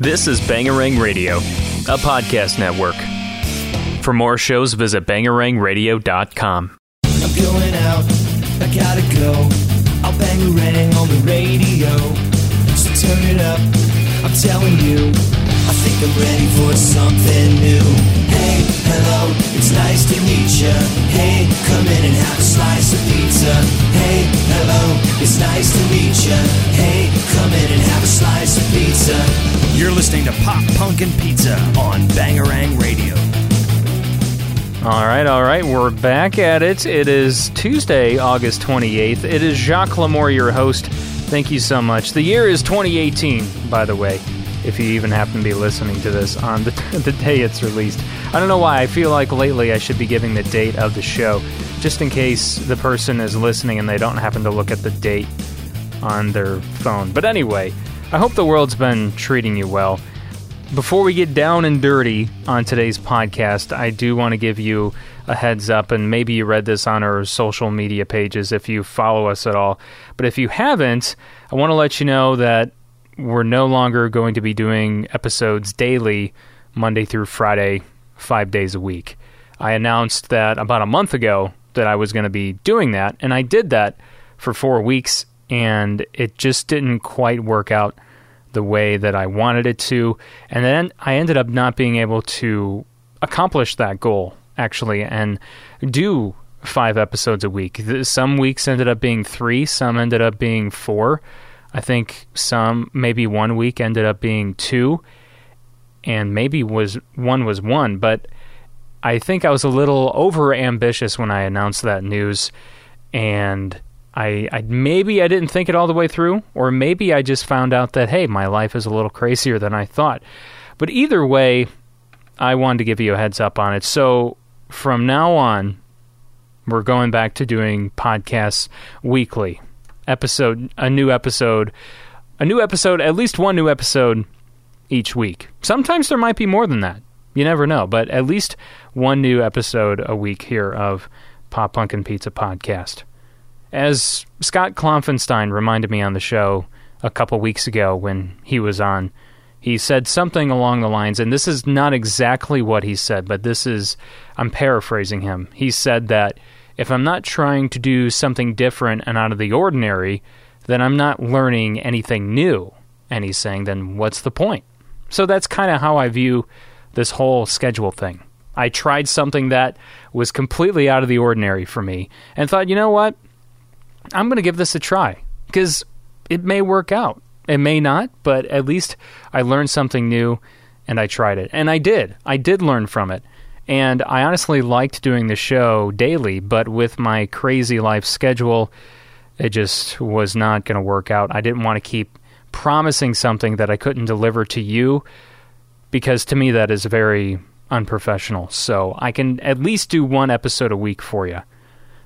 This is Bangarang Radio, a podcast network. For more shows, visit bangarangradio.com. I'm going out, I gotta go. I'll bangarang on the radio. So turn it up, I'm telling you. I think I'm ready for something new. Hey, hello, it's nice to meet ya. Hey, come in and have a slice of pizza. Hey, hello, it's nice to meet ya. Hey, come in and have a slice of pizza. You're listening to Pop Punkin' Pizza on Bangarang Radio. All right, all right, we're back at it. It is Tuesday, August 28th. It is Jacques Lamour, your host. Thank you so much. The year is 2018, by the way, if you even happen to be listening to this on the, the day it's released. I don't know why, I feel like lately I should be giving the date of the show, just in case the person is listening and they don't happen to look at the date on their phone. But anyway, I hope the world's been treating you well. Before we get down and dirty on today's podcast, I do want to give you a heads up, and maybe you read this on our social media pages if you follow us at all. But if you haven't, I want to let you know that we're no longer going to be doing episodes daily, Monday through Friday, five days a week. I announced that about a month ago that I was going to be doing that, and I did that for four weeks, and it just didn't quite work out the way that I wanted it to. And then I ended up not being able to accomplish that goal, actually, and do five episodes a week. Some weeks ended up being three, some ended up being four. I think some, maybe one week ended up being two, and maybe was one was one, but I think I was a little over ambitious when I announced that news, and I, I maybe I didn't think it all the way through, or maybe I just found out that hey, my life is a little crazier than I thought. But either way, I wanted to give you a heads up on it. So from now on, we're going back to doing podcasts weekly, episode a new episode, a new episode, at least one new episode each week. Sometimes there might be more than that. You never know, but at least one new episode a week here of Pop Punkin' Pizza podcast. As Scott Klopfenstein reminded me on the show a couple weeks ago when he was on, he said something along the lines, and this is not exactly what he said, but this is, I'm paraphrasing him. He said that if I'm not trying to do something different and out of the ordinary, then I'm not learning anything new. And he's saying, then what's the point? So that's kind of how I view this whole schedule thing. I tried something that was completely out of the ordinary for me and thought, you know what? I'm going to give this a try because it may work out. It may not, but at least I learned something new and I tried it. And I did. I did learn from it. And I honestly liked doing the show daily, but with my crazy life schedule, it just was not going to work out. I didn't want to keep promising something that I couldn't deliver to you because to me that is very unprofessional. So I can at least do one episode a week for you.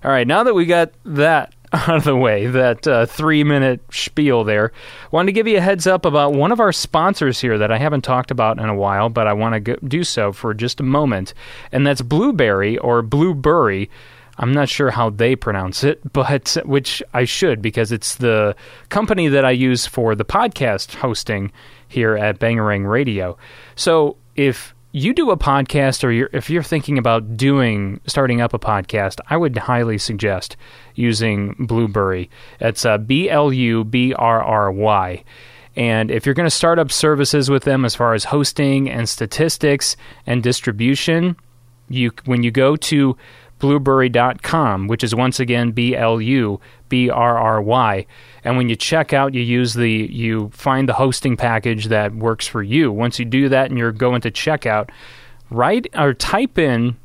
All right, now that we got that out of the way, that uh, three minute spiel there, wanted to give you a heads up about one of our sponsors here that I haven't talked about in a while, but I want to do so for just a moment, and that's Blubrry or Blubrry. I'm not sure how they pronounce it, but which I should because it's the company that I use for the podcast hosting here at Bangarang Radio. So if you do a podcast or you're, if you're thinking about doing starting up a podcast, I would highly suggest using Blubrry. It's uh, B L U B R R Y. And if you're going to start up services with them as far as hosting and statistics and distribution, you when you go to blubrry.com, which is once again B L U B R R Y. And when you check out, you use the you find the hosting package that works for you. Once you do that and you're going to checkout, write or type in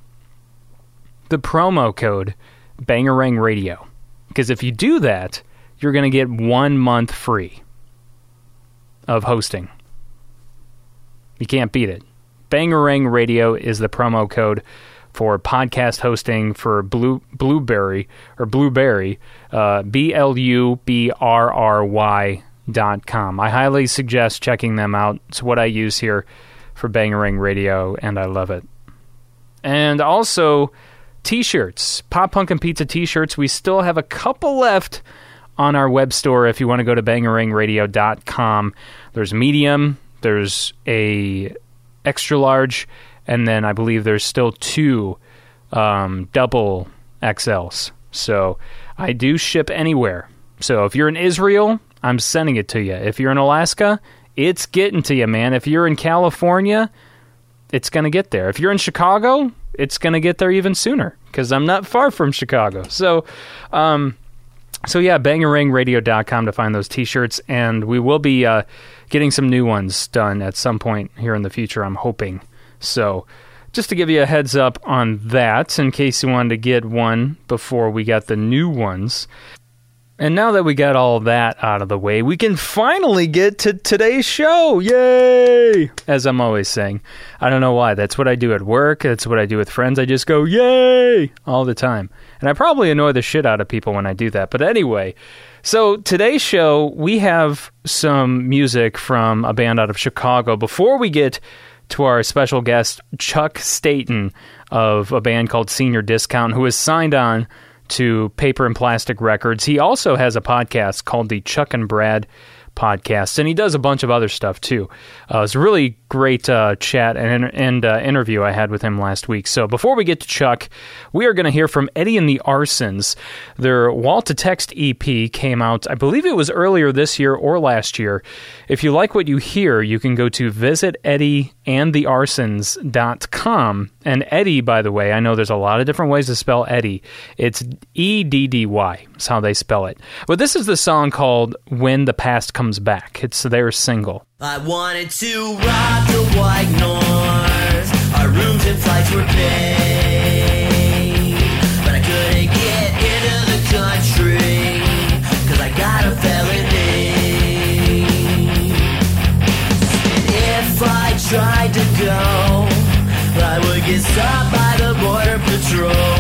the promo code Bangarang Radio. Because if you do that, you're going to get one month free of hosting. You can't beat it. Bangarang Radio is the promo code for podcast hosting for Blue Blubrry or Blubrry, uh, B L U B R R Y dot com. I highly suggest checking them out. It's what I use here for Bangarang Radio, and I love it. And also, t-shirts, Pop Punk and Pizza t-shirts. We still have a couple left on our web store if you want to go to bangarangradio.com. There's medium, There's a extra large, and then I believe there's still two um, double XLs. So I do ship anywhere. So if you're in Israel, I'm sending it to you. If you're in Alaska, it's getting to you, man. If you're in California, it's going to get there. If you're in Chicago, it's going to get there even sooner because I'm not far from Chicago. So, um, so yeah, bangarangradio.com to find those t-shirts and we will be uh, getting some new ones done at some point here in the future, I'm hoping. So, just to give you a heads up on that in case you wanted to get one before we got the new ones. And now that we got all that out of the way, we can finally get to today's show. Yay! As I'm always saying. I don't know why. That's what I do at work. That's what I do with friends. I just go, yay! All the time. And I probably annoy the shit out of people when I do that. But anyway, so today's show, we have some music from a band out of Chicago. Before we get to our special guest, Chuck Staten of a band called Senior Discount, who is signed on to Paper and Plastick Records. He also has a podcast called the Chuck and Brad podcast, and he does a bunch of other stuff too. Uh, it was a really great uh, chat and, and uh, interview I had with him last week. So before we get to Chuck, we are going to hear from Eddy and the Arsons. Their Wall of Text EP came out, I believe it was earlier this year or last year. If you like what you hear, you can go to visit Eddy And the Arsons.com. And Eddie, by the way, I know there's a lot of different ways to spell Eddie. It's E D D Y, is how they spell it. But this is the song called When the Past Comes Back. It's their single. I wanted to rock the white north. Our rooms and flights were paid. But I couldn't get into the country. Cause I got a felony. And if I tried to go, I would get stopped by the border patrol.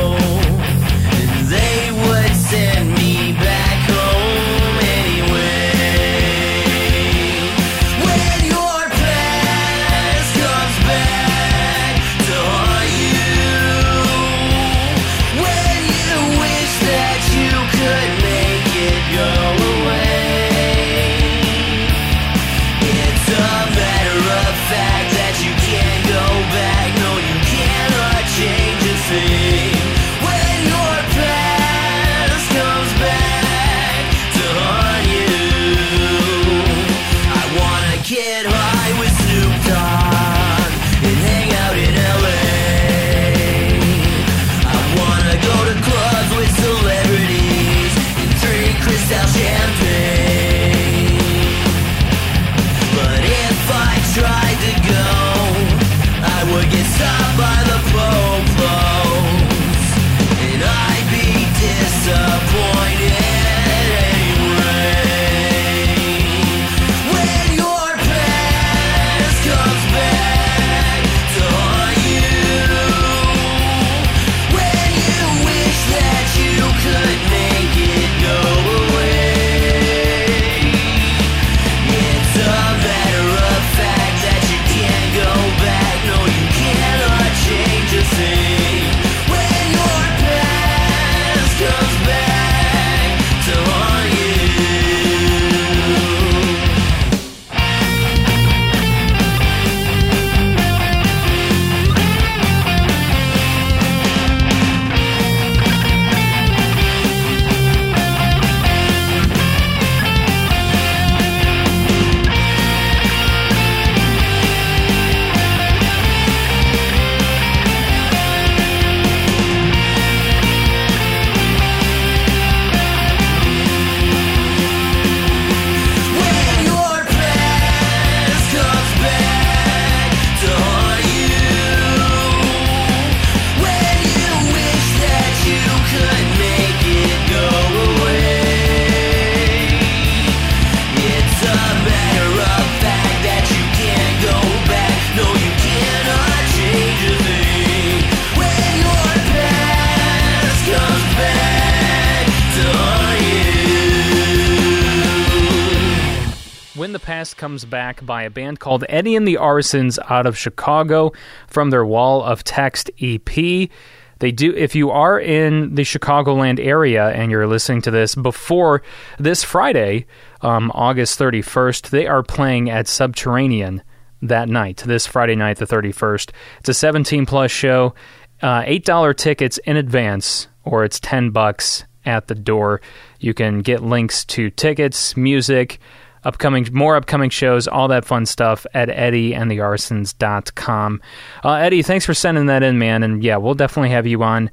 Comes Back by a band called Eddy and the Arsons out of Chicago from their Wall of Text EP. They do if you are in the Chicagoland area and you're listening to this before this Friday, um, August 31st, they are playing at Subterranean that night, this Friday night, the 31st. It's a 17 plus show, uh, $8 tickets in advance, or it's 10 bucks at the door. You can get links to tickets, music, upcoming more upcoming shows, all that fun stuff at eddyandthearsons.com. Uh, Eddie, thanks for sending that in, man. And yeah, we'll definitely have you on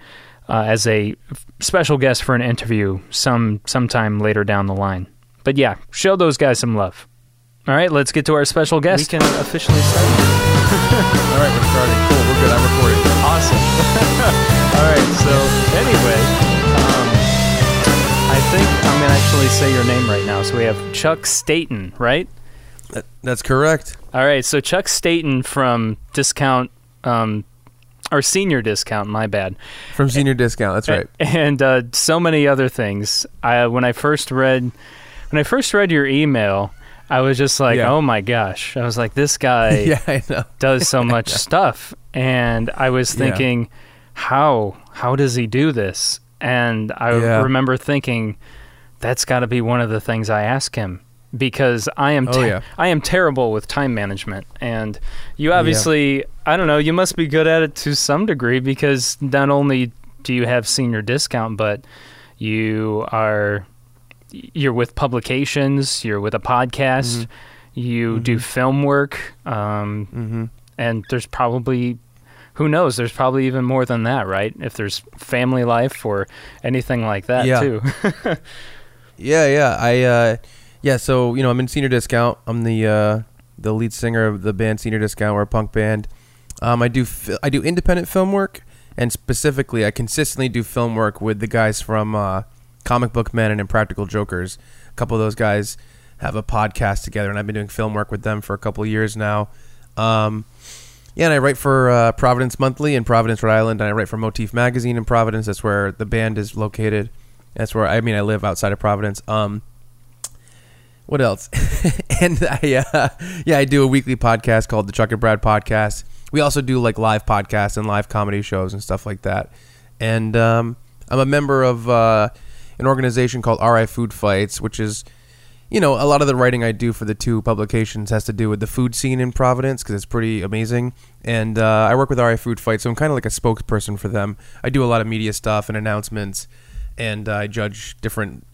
uh, as a special guest for an interview some sometime later down the line. But yeah, show those guys some love. All right, let's get to our special guest. We can officially start. All right, we're starting. Cool, we're good. I'm recording. Awesome. All right, so anyway, um, I think To actually say your name right now. So we have Chuck Staten, right? That, that's correct. All right, so Chuck Staten from Discount, um, or Senior Discount, my bad. From Senior Discount. That's right. And uh, so many other things. I, when I first read, when I first read your email, I was just like, Yeah. oh my gosh. I was like, this guy yeah, does so much stuff and i was Yeah. thinking how how does he do this and i Yeah. remember thinking that's got to be one of the things i ask him because i am Oh, yeah. i am terrible with time management and you obviously i don't know you must be good at it to some degree because not only do you have senior discount but you are you're with publications you're with a podcast you do film work um, Mm-hmm. and there's probably who knows there's probably even more than that right if there's family life or anything like that Yeah. too Yeah, yeah. I uh yeah, so you know, I'm in Senior Discount. I'm the uh the lead singer of the band Senior Discount. We're a punk band. Um I do fi- I do independent film work and specifically I consistently do film work with the guys from uh Comic Book Men and Impractical Jokers. A couple of those guys have a podcast together and I've been doing film work with them for a couple of years now. Um yeah, and I write for uh, Providence Monthly in Providence, Rhode Island, and I write for Motif Magazine in Providence. That's where the band is located. That's where I mean I live outside of Providence. Um, what else? and I uh, yeah I do a weekly podcast called the Chuck and Brad Podcast. We also do like live podcasts and live comedy shows and stuff like that. And um, I'm a member of uh, an organization called RI Food Fights, which is you know, a lot of the writing I do for the two publications has to do with the food scene in Providence because it's pretty amazing. And uh, I work with RI Food Fight, so I'm kind of like a spokesperson for them. I do a lot of media stuff and announcements, and I judge different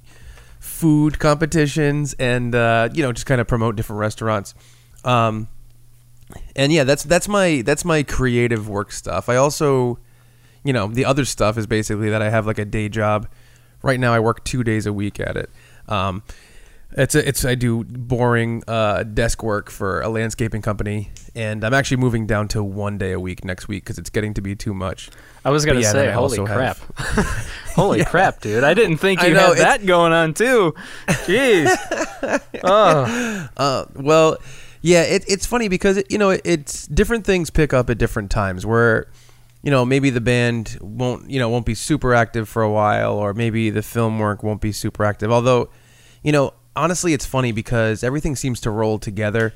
food competitions and uh, you know just kind of promote different restaurants. Um, and yeah, that's that's my that's my creative work stuff. I also, you know, the other stuff is basically that I have like a day job. Right now, I work two days a week at it. Um, it's a, it's I do boring uh, desk work for a landscaping company, and I'm actually moving down to one day a week next week because it's getting to be too much. i was gonna yeah, say holy crap holy Yeah. crap dude i didn't think you know, had that going on too jeez oh Uh, well, yeah, it, it's funny because it, you know it, it's different things pick up at different times. Where you know maybe the band won't you know won't be super active for a while, or maybe the film work won't be super active. Although, you know, honestly, it's funny because everything seems to roll together.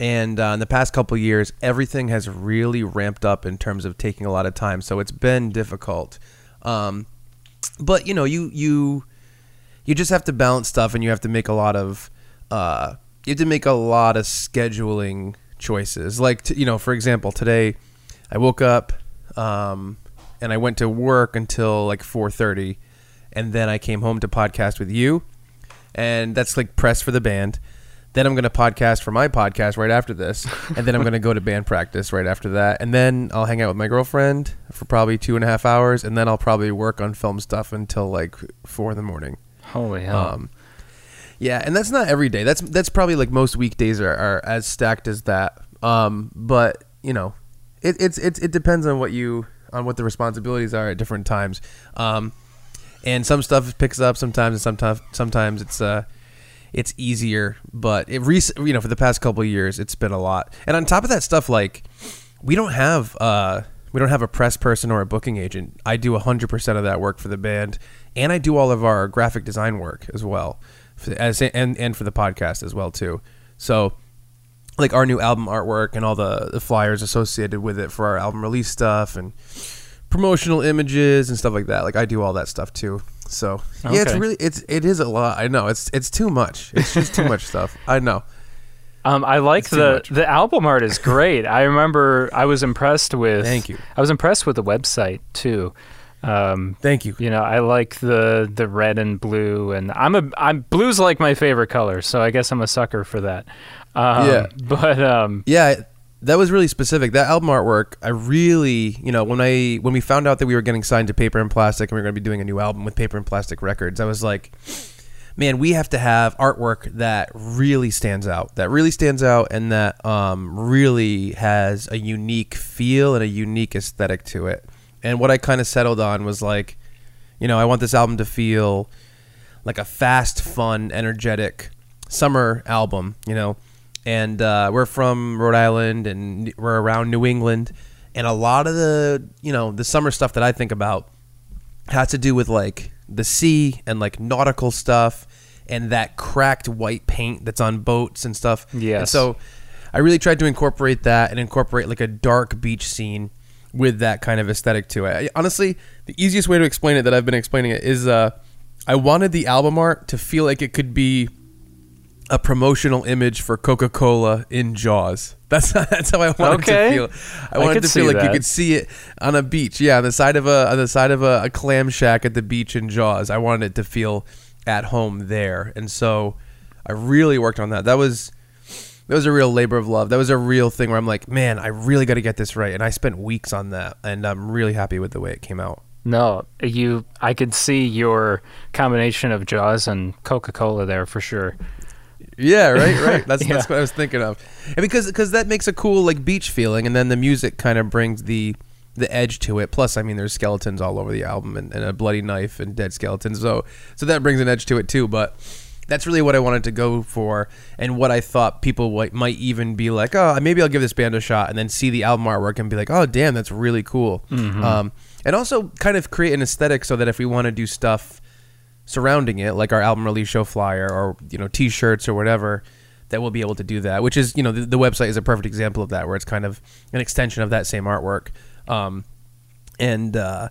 And uh, in the past couple years, everything has really ramped up in terms of taking a lot of time. So it's been difficult. Um, but you know, you you you just have to balance stuff and you have to make a lot of uh, you have to make a lot of scheduling choices like t- you know for example today i woke up um, and i went to work until like 4.30 and then i came home to podcast with you and that's like press for the band then i'm going to podcast for my podcast right after this and then i'm going to go to band practice right after that and then i'll hang out with my girlfriend for probably two and a half hours and then i'll probably work on film stuff until like four in the morning holy hell um, yeah, and that's not every day. That's that's probably like most weekdays are, are as stacked as that. Um, but you know, it, it's it's it depends on what you on what the responsibilities are at different times. Um, and some stuff picks up sometimes, and sometimes sometimes it's uh it's easier. But it rec- you know for the past couple of years, it's been a lot. And on top of that stuff, like we don't have uh we don't have a press person or a booking agent. I do 100% of that work for the band and I do all of our graphic design work as well as and and for the podcast as well too. So like our new album artwork and all the, the flyers associated with it for our album release stuff and promotional images and stuff like that. Like I do all that stuff too. So yeah, it's really it's it is a lot. I know it's it's too much. It's just too much stuff. I know. Um, I like the much. the album art is great. I remember I was impressed with. Thank you. I was impressed with the website too. Um, Thank you. you know, I like the the red and blue, and I'm a I'm blue's like my favorite color, so I guess I'm a sucker for that. Um, Yeah. but um, Yeah, that was really specific. That album artwork, I really, you know, when I when we found out that we were getting signed to Paper and Plastick and we were going to be doing a new album with Paper and Plastick Records, I was like, man, we have to have artwork that really stands out, that really stands out, and that um, really has a unique feel and a unique aesthetic to it. And what I kind of settled on was like, you know, I want this album to feel like a fast, fun, energetic summer album, you know. And uh, we're from Rhode Island and we're around New England. And a lot of the, you know, the summer stuff that I think about has to do with like the sea and like nautical stuff and that cracked white paint that's on boats and stuff. And Yes. so I really tried to incorporate that and incorporate like a dark beach scene with that kind of aesthetic to it. I, honestly, the easiest way to explain it that I've been explaining it is uh, I wanted the album art to feel like it could be a promotional image for Coca-Cola in Jaws. That's that's how I wanted Okay. to feel. I I wanted could to feel like you could see it on a beach. Yeah, on the side of a on the side of a, a clam shack at the beach in Jaws. I wanted it to feel at home there, and so I really worked on that. That was that was a real labor of love. That was a real thing where I'm like, man, I really got to get this right, and I spent weeks on that, and I'm really happy with the way it came out. no, you I could see your combination of Jaws and Coca Cola there for sure. Yeah, right, right. That's Yeah. that's what I was thinking of, and because because that makes a cool like beach feeling, and then the music kind of brings the the edge to it. Plus, I mean, there's skeletons all over the album, and, and a bloody knife and dead skeletons, so so that brings an edge to it too. But that's really what I wanted to go for, and what I thought people might, might even be like, oh, maybe I'll give this band a shot, and then see the album artwork and be like, oh, damn, that's really cool. Um, and also kind of create an aesthetic so that if we want to do stuff surrounding it, like our album release show flyer or you know T-shirts or whatever, that we'll be able to do that. Which is you know the, the website is a perfect example of that, where it's kind of an extension of that same artwork, um, and uh,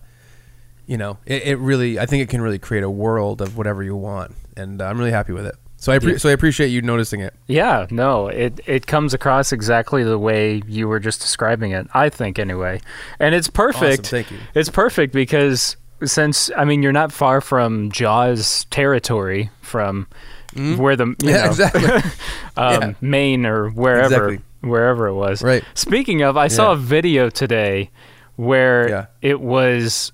you know it, it really I think it can really create a world of whatever you want, and uh, I'm really happy with it. So I Yeah. so I appreciate you noticing it. Yeah, no, it it comes across exactly the way you were just describing it. I think anyway, and it's perfect. Awesome, thank you. It's perfect because since I mean you're not far from Jaws territory from where the you Mm-hmm. Yeah, know, exactly. um, Yeah. Maine or wherever Exactly. wherever it was. Right. Speaking of, I saw a video today where Yeah. it was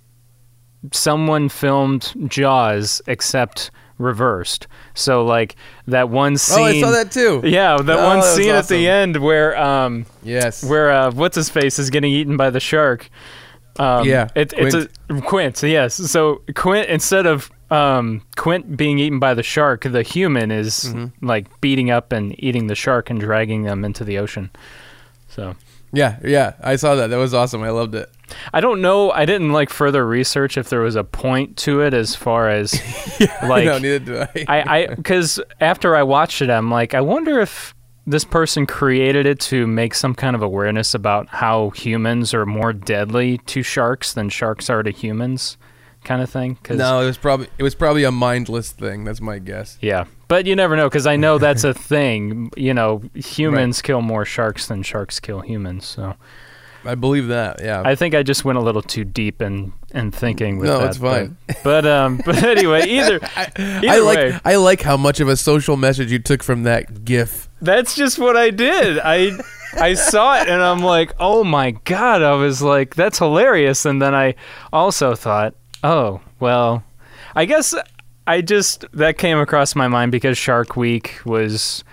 someone filmed Jaws except reversed. So like that one scene Oh, I saw that too. yeah, that Oh, one that scene at the end where um Yes. where uh what's his face is getting eaten by the shark. Um, Yeah, it, it's a Quint. Yes, so Quint instead of um Quint being eaten by the shark, the human is Mm-hmm. like beating up and eating the shark and dragging them into the ocean. So yeah, yeah. I saw that. That was awesome. I loved it. I don't know. I didn't like further research if there was a point to it as far as like no, neither do. I, I because after I watched it, I'm like, I wonder if this person created it to make some kind of awareness about how humans are more deadly to sharks than sharks are to humans, kind of thing. 'Cause- no, it was probably it was probably a mindless thing. That's my guess. yeah, but you never know because I know that's a thing. You know, humans kill more sharks than sharks kill humans. So I believe that. Yeah. I think I just went a little too deep in in thinking with that. No, that. it's fine. But, but um, but anyway, either either I like way. I like how much of a social message you took from that GIF. That's just what I did. I I saw it and I'm like, "Oh my god." I was like, "That's hilarious." And then I also thought, "Oh, well, I guess I just that came across my mind because Shark Week was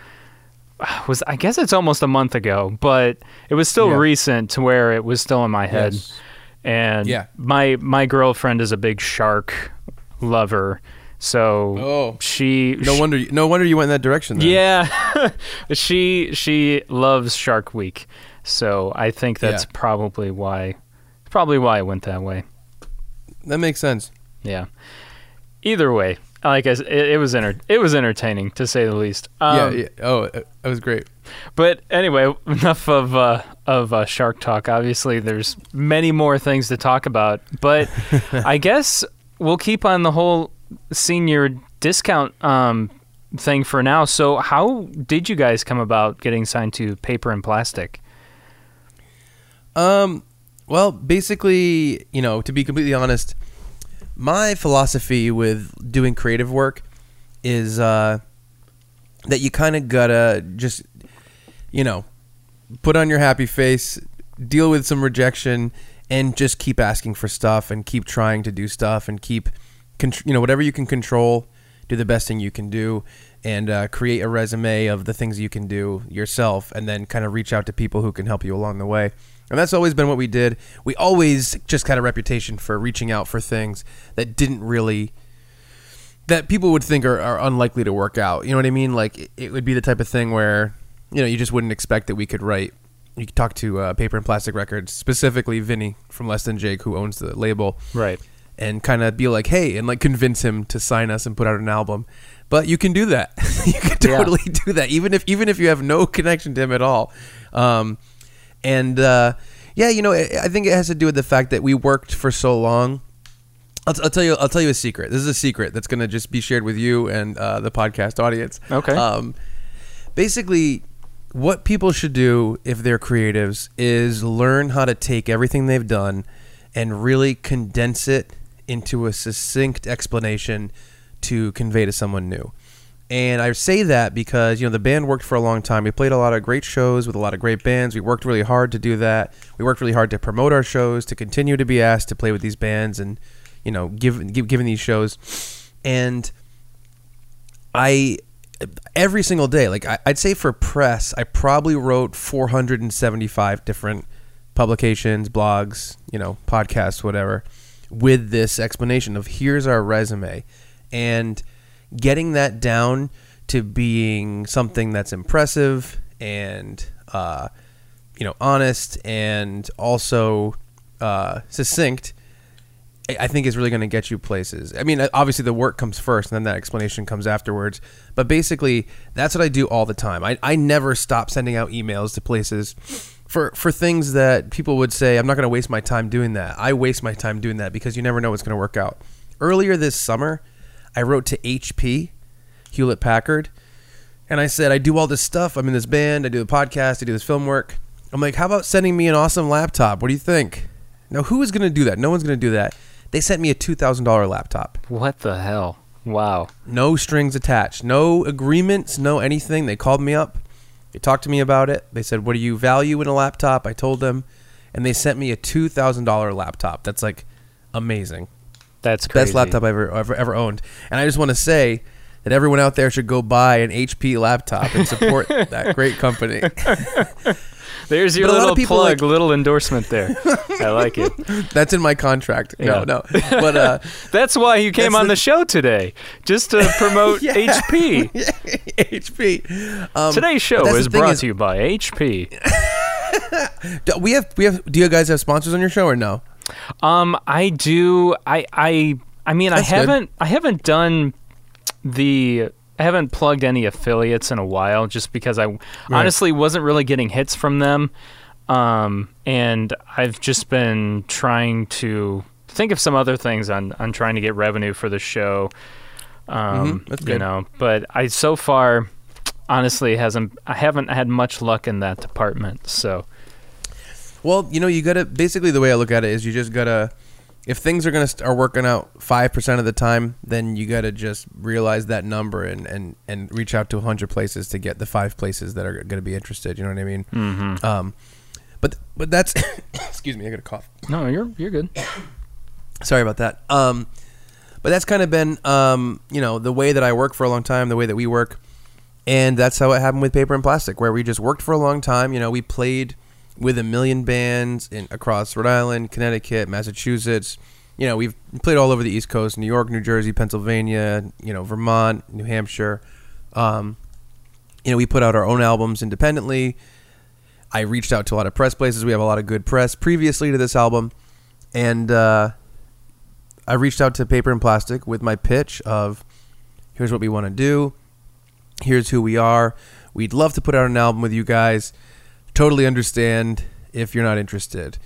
was I guess it's almost a month ago, but it was still Yeah. recent to where it was still in my head. Yes. And Yeah. my my girlfriend is a big shark lover. So Oh. she No wonder you- no wonder you went in that direction. Then. yeah, she she loves Shark Week, so I think that's Yeah. probably why, probably why it went that way. that makes sense. Yeah. Either way, like I it, it was enter- it was entertaining to say the least. Um, yeah, yeah. Oh, it, that was great. But anyway, enough of uh, of uh, Shark Talk. Obviously, there's many more things to talk about, but I guess we'll keep on the whole senior discount um, thing for now. So, how did you guys come about getting signed to Paper and Plastick? Um, well, basically, you know, to be completely honest, my philosophy with doing creative work is uh, that you kind of gotta just, you know, put on your happy face, deal with some rejection, and just keep asking for stuff and keep trying to do stuff and keep, you know, whatever you can control, do the best thing you can do, and uh, create a resume of the things you can do yourself, and then kind of reach out to people who can help you along the way. And that's always been what we did. We always just had a reputation for reaching out for things that didn't really that people would think are, are unlikely to work out. You know what I mean? Like it, it would be the type of thing where you know you just wouldn't expect that we could write. You could talk to uh, Paper and Plastick Records, specifically Vinnie from Less Than Jake, who owns the label, Right. and kind of be like, hey, and like convince him to sign us and put out an album. But you can do that. you can Yeah. totally do that, even if even if you have no connection to him at all. Um, and uh, yeah, you know, I I think it has to do with the fact that we worked for so long. I'll, I'll tell you. I'll tell you a secret. This is a secret that's going to just be shared with you and uh, the podcast audience. Okay. Um, basically, what people should do if they're creatives is learn how to take everything they've done and really condense it into a succinct explanation to convey to someone new. And I say that because you know the band worked for a long time. We played a lot of great shows with a lot of great bands. We worked really hard to do that. We worked really hard to promote our shows, to continue to be asked to play with these bands, and you know, give, give given these shows. And I every single day, like I, I'd say for press, I probably wrote 475 different publications, blogs, you know, podcasts, whatever, with this explanation of here's our resume, and getting that down to being something that's impressive and uh, you know honest and also uh, succinct I- think is really going to get you places. I mean, obviously the work comes first, and then that explanation comes afterwards. But basically, that's what I do all the time. I, I never stop sending out emails to places for for things that people would say I'm not going to waste my time doing that. I waste my time doing that because you never know what's going to work out. Earlier this summer, I wrote to HP, Hewlett Packard, and I said I do all this stuff. I'm in this band. I do the podcast. I do this film work. I'm like, how about sending me an awesome laptop? What do you think? Now, who is going to do that? No one's going to do that. They sent me a two thousand dollar laptop. What the hell? Wow. No strings attached. No agreements. No anything. They called me up. They talked to me about it. They said, "What do you value in a laptop?" I told them, and they sent me a two thousand dollar laptop. That's like amazing. That's crazy. Best laptop I ever ever ever owned. And I just want to say that everyone out there should go buy an HP laptop and support that great company. There's your But a lot little plug, like- little endorsement there. I like it. That's in my contract. No, Yeah. no. But uh, That's why you came on the- the show today, just to promote Yeah. HP. HP. Um, Today's show is brought is- to you by HP. do we have we have. Do you guys have sponsors on your show or no? Um, I do. I I I mean, That's I haven't I haven't done the I haven't plugged any affiliates in a while, just because I honestly wasn't really getting hits from them. Um, and I've just been trying to think of some other things on on trying to get revenue for the show. Um, Mhm, that's you know, but I so far honestly hasn't I haven't had much luck in that department. So Well, you know, you gotta basically the way I look at it is you just gotta if things are gonna st- are working out five percent of the time, then you gotta just realize that number and and and reach out to hundred places to get the five places that are gonna be interested. You know what I mean? mhm. Um, but but that's excuse me, I got a cough. no, you're you're good. Sorry about that. Um, but that's kind of been um, you know the way that I work for a long time, the way that we work, and that's how it happened with Paper and Plastick, where we just worked for a long time. You know, we played with a million bands in across Rhode Island, Connecticut, Massachusetts. You know, we've played all over the East Coast: New York, New Jersey, Pennsylvania. You know, Vermont, New Hampshire. Um, you know, we put out our own albums independently. I reached out to a lot of press places. We have a lot of good press previously to this album, and uh, I reached out to Paper and Plastick with my pitch of here's what we want to do, here's who we are. We'd love to put out an album with you guys. Totally understand if you're not interested.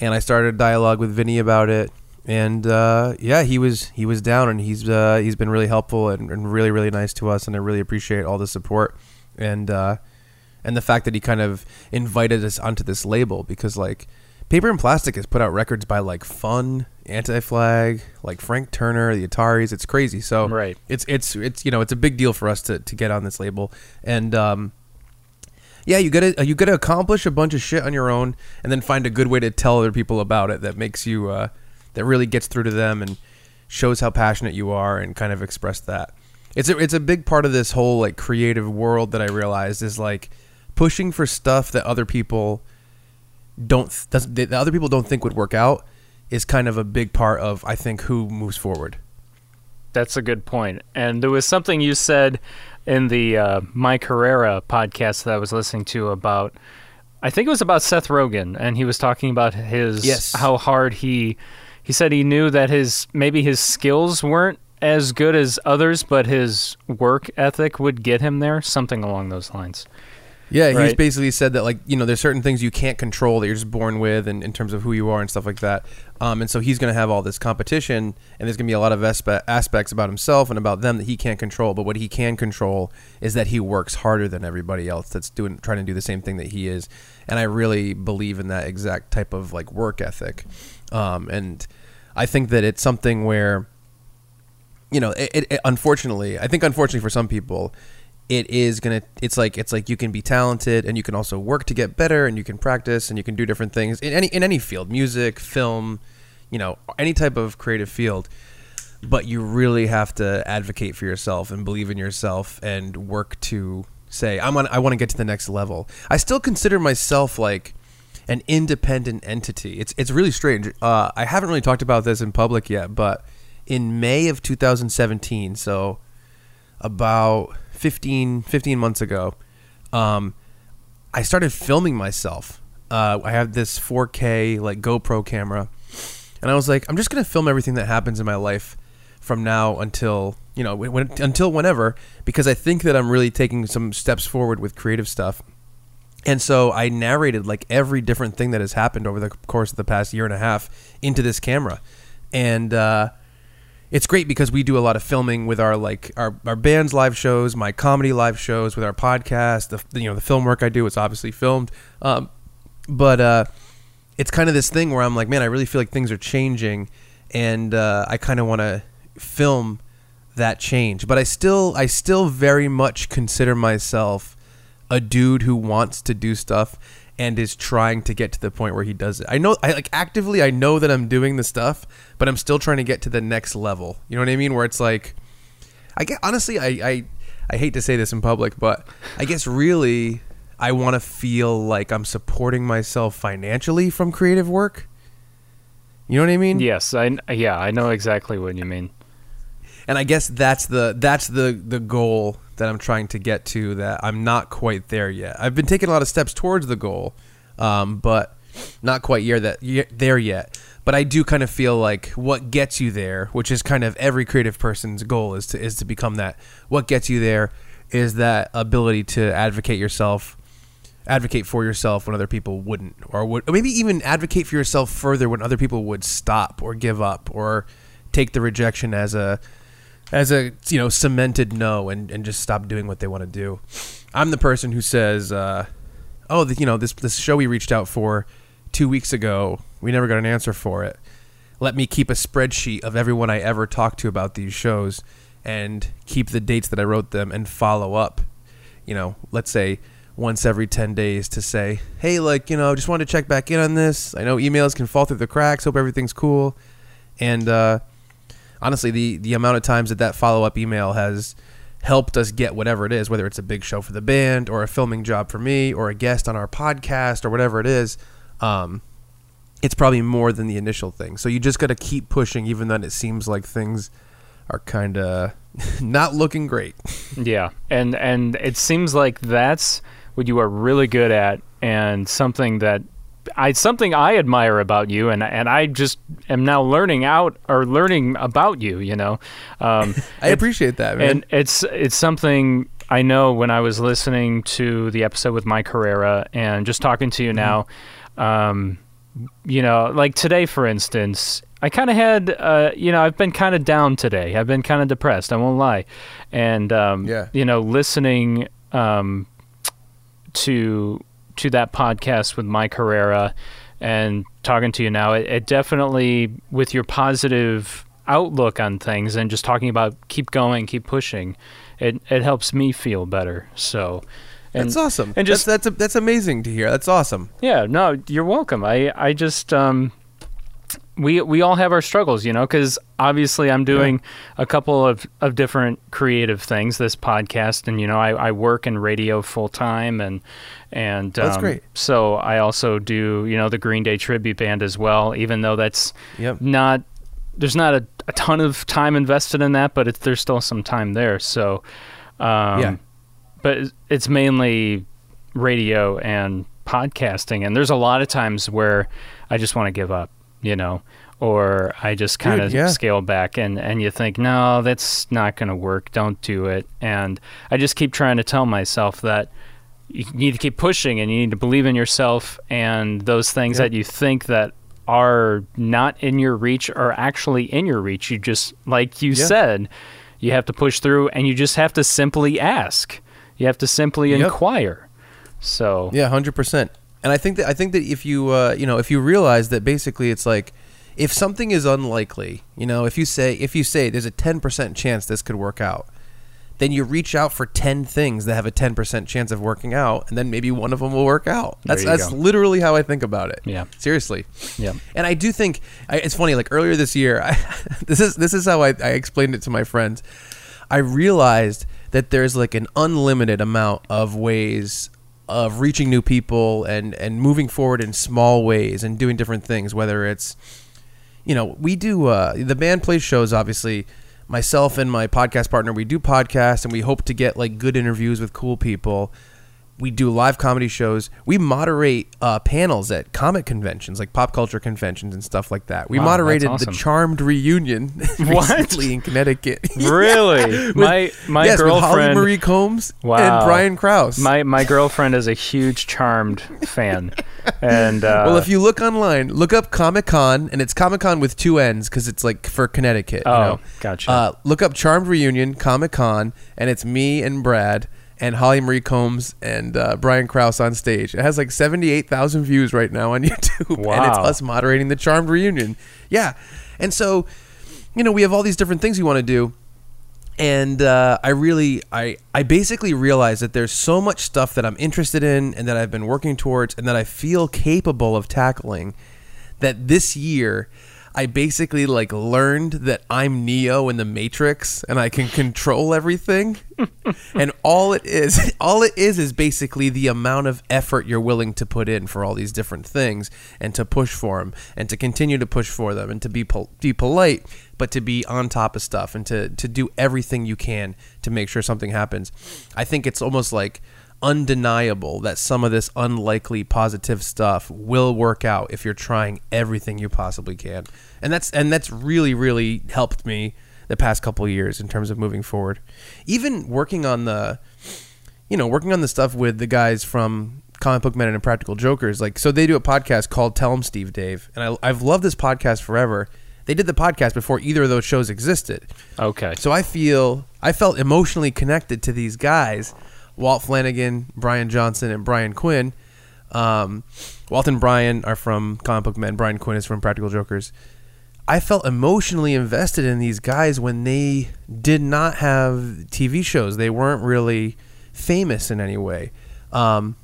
And I started a dialogue with Vinnie about it, and uh, yeah, he was he was down, and he's uh, he's been really helpful and, and really really nice to us, and I really appreciate all the support and uh, and the fact that he kind of invited us onto this label because like Paper and Plastick has put out records by like Fun, Anti Flag, like Frank Turner, the Ataris. It's crazy. So Right. it's it's it's you know it's a big deal for us to to get on this label and. um yeah, you gotta you gotta accomplish a bunch of shit on your own, and then find a good way to tell other people about it that makes you uh, that really gets through to them and shows how passionate you are, and kind of express that. It's a, it's a big part of this whole like creative world that I realized is like pushing for stuff that other people don't doesn't that other people don't think would work out is kind of a big part of I think who moves forward. That's a good point. And there was something you said in the uh, Mike Herrera podcast that I was listening to about. I think it was about Seth Rogen, and he was talking about his Yes. how hard he. He said he knew that his maybe his skills weren't as good as others, but his work ethic would get him there. Something along those lines. Yeah, he's basically said that like you know there's certain things you can't control that you're just born with, and in terms of who you are and stuff like that. Um, and so he's going to have all this competition, and there's going to be a lot of aspe- aspects about himself and about them that he can't control. But what he can control is that he works harder than everybody else that's doing trying to do the same thing that he is. And I really believe in that exact type of like work ethic. Um, and I think that it's something where you know, it, it, it- unfortunately, I think unfortunately for some people, it is gonna. It's like it's like you can be talented and you can also work to get better and you can practice and you can do different things in any in any field, music, film, you know, any type of creative field. But you really have to advocate for yourself and believe in yourself and work to say I'm on. I want to get to the next level. I still consider myself like an independent entity. It's it's really strange. Uh, I haven't really talked about this in public yet, but in May of 2017, so about 15, 15 months ago, um, I started filming myself. Uh, I have this 4K like GoPro camera, and I was like, I'm just gonna film everything that happens in my life from now until you know when, until whenever, because I think that I'm really taking some steps forward with creative stuff. And so I narrated like every different thing that has happened over the course of the past year and a half into this camera, and uh, it's great because we do a lot of filming with our like our, our band's live shows, my comedy live shows, with our podcast. The you know the film work I do, it's obviously filmed, um, but uh, it's kind of this thing where I'm like, man, I really feel like things are changing, and uh, I kind of want to film that change. But I still I still very much consider myself a dude who wants to do stuff and is trying to get to the point where he does it. I know I like actively I know that I'm doing the stuff, but I'm still trying to get to the next level. You know what I mean? Where it's like I get honestly I I, I hate to say this in public, but I guess really I want to feel like I'm supporting myself financially from creative work. You know what I mean? Yes, I yeah I know exactly what you mean. and I guess that's the that's the the goal that I'm trying to get to. That I'm not quite there yet. I've been taking a lot of steps towards the goal, um, but not quite year that ye- there yet. But I do kind of feel like what gets you there, which is kind of every creative person's goal, is to is to become that. What gets you there is that ability to advocate yourself, advocate for yourself when other people wouldn't, or would or maybe even advocate for yourself further when other people would stop or give up or take the rejection as a as a you know cemented no and, and just stop doing what they want to do. I'm the person who says, uh, "Oh, the, you know this this show we reached out for two weeks ago, we never got an answer for it. Let me keep a spreadsheet of everyone I ever talked to about these shows and keep the dates that I wrote them and follow up. You know, let's say once every 10 days to say, hey, like, you know, I just wanted to check back in on this. I know emails can fall through the cracks. Hope everything's cool. And uh, honestly, the, the amount of times that that follow up email has helped us get whatever it is, whether it's a big show for the band or a filming job for me or a guest on our podcast or whatever it is, um, it's probably more than the initial thing. So you just got to keep pushing, even then it seems like things are kind of not looking great. Yeah, and and it seems like that's what you are really good at, and something that I something I admire about you, and and I just am now learning out or learning about you. You know, um, I appreciate that, man. and it's it's something I know when I was listening to the episode with Mike Herrera and just talking to you now. Um, you know, like today, for instance, I kind of had, uh, you know, I've been kind of down today. I've been kind of depressed. I won't lie, and um, Yeah. you know, listening um, to to that podcast with Mike Herrera and talking to you now, it, it definitely with your positive outlook on things and just talking about keep going, keep pushing, it it helps me feel better. So. And, that's awesome. And just that's that's, that's amazing to hear. That's awesome. yeah, no, you're welcome. I I just um we we all have our struggles, you know, cuz obviously I'm doing a couple of of different creative things this podcast and you know, I I work in radio full time and and That's um, great. So I also do, you know, the Green Day tribute band as well, even though that's Yep. not there's not a, a ton of time invested in that, but it's, there's still some time there. So um Yeah. but it's mainly radio and podcasting and there's a lot of times where I just want to give up, you know, or I just kind of yeah. scale back and and you think, "No, that's not going to work. Don't do it." And I just keep trying to tell myself that you need to keep pushing and you need to believe in yourself and those things Yeah. that you think that are not in your reach are actually in your reach. You just like you said, you have to push through and you just have to simply ask. You have to simply Yep. inquire. So Yeah, hundred percent. And I think that I think that if you uh, you know if you realize that basically it's like if something is unlikely, you know, if you say if you say there's a ten percent chance this could work out, then you reach out for ten things that have a ten percent chance of working out, and then maybe one of them will work out. That's that's go. literally how I think about it. Yeah. seriously. yeah. And I do think I, it's funny. Like earlier this year, I, this is this is how I, I explained it to my friends. I realized that there's like an unlimited amount of ways of reaching new people and and moving forward in small ways and doing different things. Whether it's you know we do uh, the band plays shows obviously. Myself and my podcast partner, we do podcasts and we hope to get like good interviews with cool people we do live comedy shows. We moderate uh, panels at comic conventions, like pop culture conventions and stuff like that. We Wow, moderated awesome. the Charmed reunion What? recently in Connecticut. Really? With- my my yes, with Holly girlfriend Marie Combs Wow. and Brian Krause. my my girlfriend is a huge Charmed fan. And uh, well, if you look online, look up Comic Con, and it's Comic Con with two N's because it's like for Connecticut. you Oh, know? gotcha. Uh, look up Charmed Reunion Comic Con, and it's me and Brad and Holly Marie Combs and uh, Brian Krause on stage. It has like seventy-eight thousand views right now on YouTube, and it's us moderating the Charmed Reunion. Yeah, and so you know we have all these different things we want to do and uh, I really, I, I basically realized that there's so much stuff that I'm interested in and that I've been working towards and that I feel capable of tackling. That this year, I basically like learned that I'm Neo in the Matrix and I can control everything. and all it is, all it is, is basically the amount of effort you're willing to put in for all these different things and to push for them and to continue to push for them and to be pol- be polite, but to be on top of stuff and to to do everything you can to make sure something happens. I think it's almost like undeniable that some of this unlikely positive stuff will work out if you're trying everything you possibly can. And that's and that's really really helped me the past couple years in terms of moving forward. Even working on the you know, working on the stuff with the guys from Comic Book Men and Impractical Jokers, like so they do a podcast called Tell 'em Steve Dave, and I, I've loved this podcast forever. They did the podcast before either of those shows existed, okay. so I feel I felt emotionally connected to these guys, Walt Flanagan, Brian Johnson, and Brian Quinn. Um, Walt and Brian are from Comic Book Men. Brian Quinn is from Practical Jokers. I felt emotionally invested in these guys when they did not have TV shows. They weren't really famous in any way. Um,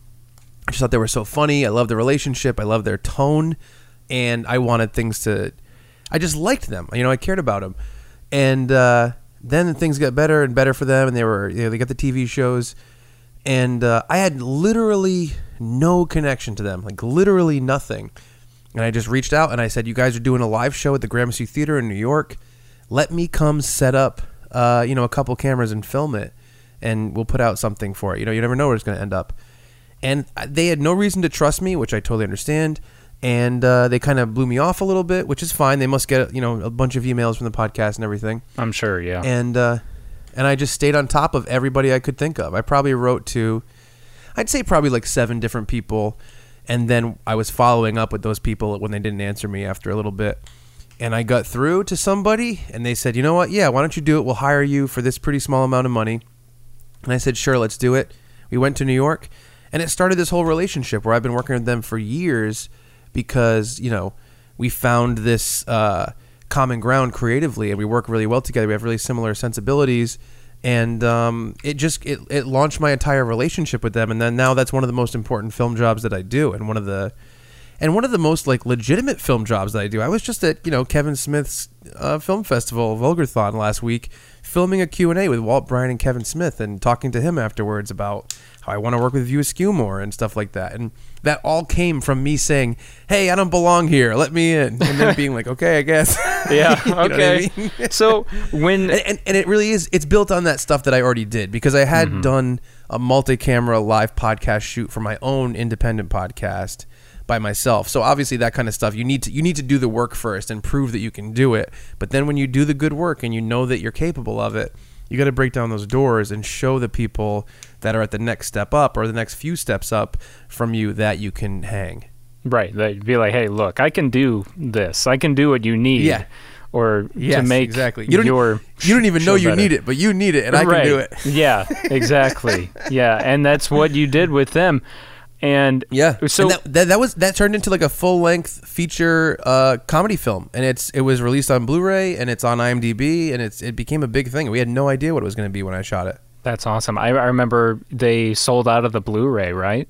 I just thought they were so funny. I loved the relationship. I loved their tone, and I wanted things to. I just liked them. You know, I cared about them, and uh, then things got better and better for them, and they were you know, they got the TV shows, and uh, I had literally no connection to them, like literally nothing. And I just reached out and I said, "You guys are doing a live show at the Gramercy Theater in New York. Let me come set up, uh, you know, a couple cameras and film it, and we'll put out something for it. You know, you never know where it's going to end up." And they had no reason to trust me, which I totally understand. And uh, they kind of blew me off a little bit, which is fine. They must get you know a bunch of emails from the podcast and everything I'm sure, yeah. and uh, and I just stayed on top of everybody I could think of. I probably wrote to, I'd say probably like seven different people, and then I was following up with those people when they didn't answer me after a little bit, and I got through to somebody, and they said, "You know what? Yeah, why don't you do it? We'll hire you for this pretty small amount of money." And I said, "Sure, let's do it." We went to New York, and it started this whole relationship where I've been working with them for years because you know we found this uh, common ground creatively, and we work really well together. We have really similar sensibilities, and um, it just it, it launched my entire relationship with them. And then now that's one of the most important film jobs that I do, and one of the and one of the most like legitimate film jobs that I do. I was just at you know Kevin Smith's uh, film festival, Vulgarthon, last week, filming a Q and A with Walt Brian and Kevin Smith, and talking to him afterwards about how I want to work with View Askew more and stuff like that. And that all came from me saying, "Hey, I don't belong here. Let me in," and then being like, "Okay, I guess." Yeah. You know what I okay. mean? so when and, and, and it really is it's built on that stuff that i already did because i had Mm-hmm. done a multi-camera live podcast shoot for my own independent podcast by myself so obviously that kind of stuff you need to you need to do the work first and prove that you can do it but then when you do the good work and you know that you're capable of it you got to break down those doors and show the people that are at the next step up or the next few steps up from you that you can hang Right. They'd be like, hey, look, I can do this. I can do what you need. Yeah. Or Yes, to make exactly. You don't, your you don't even know you better. need it but you need it and i can do it yeah, exactly. yeah. And that's what you did with them. And Yeah. so And that, that that was that turned into like a full length feature uh, comedy film, and it's it was released on Blu-ray and it's on IMDb, and it's it became a big thing. We had no idea what it was going to be when I shot it. that's awesome. I, I remember they sold out of the Blu-ray, right?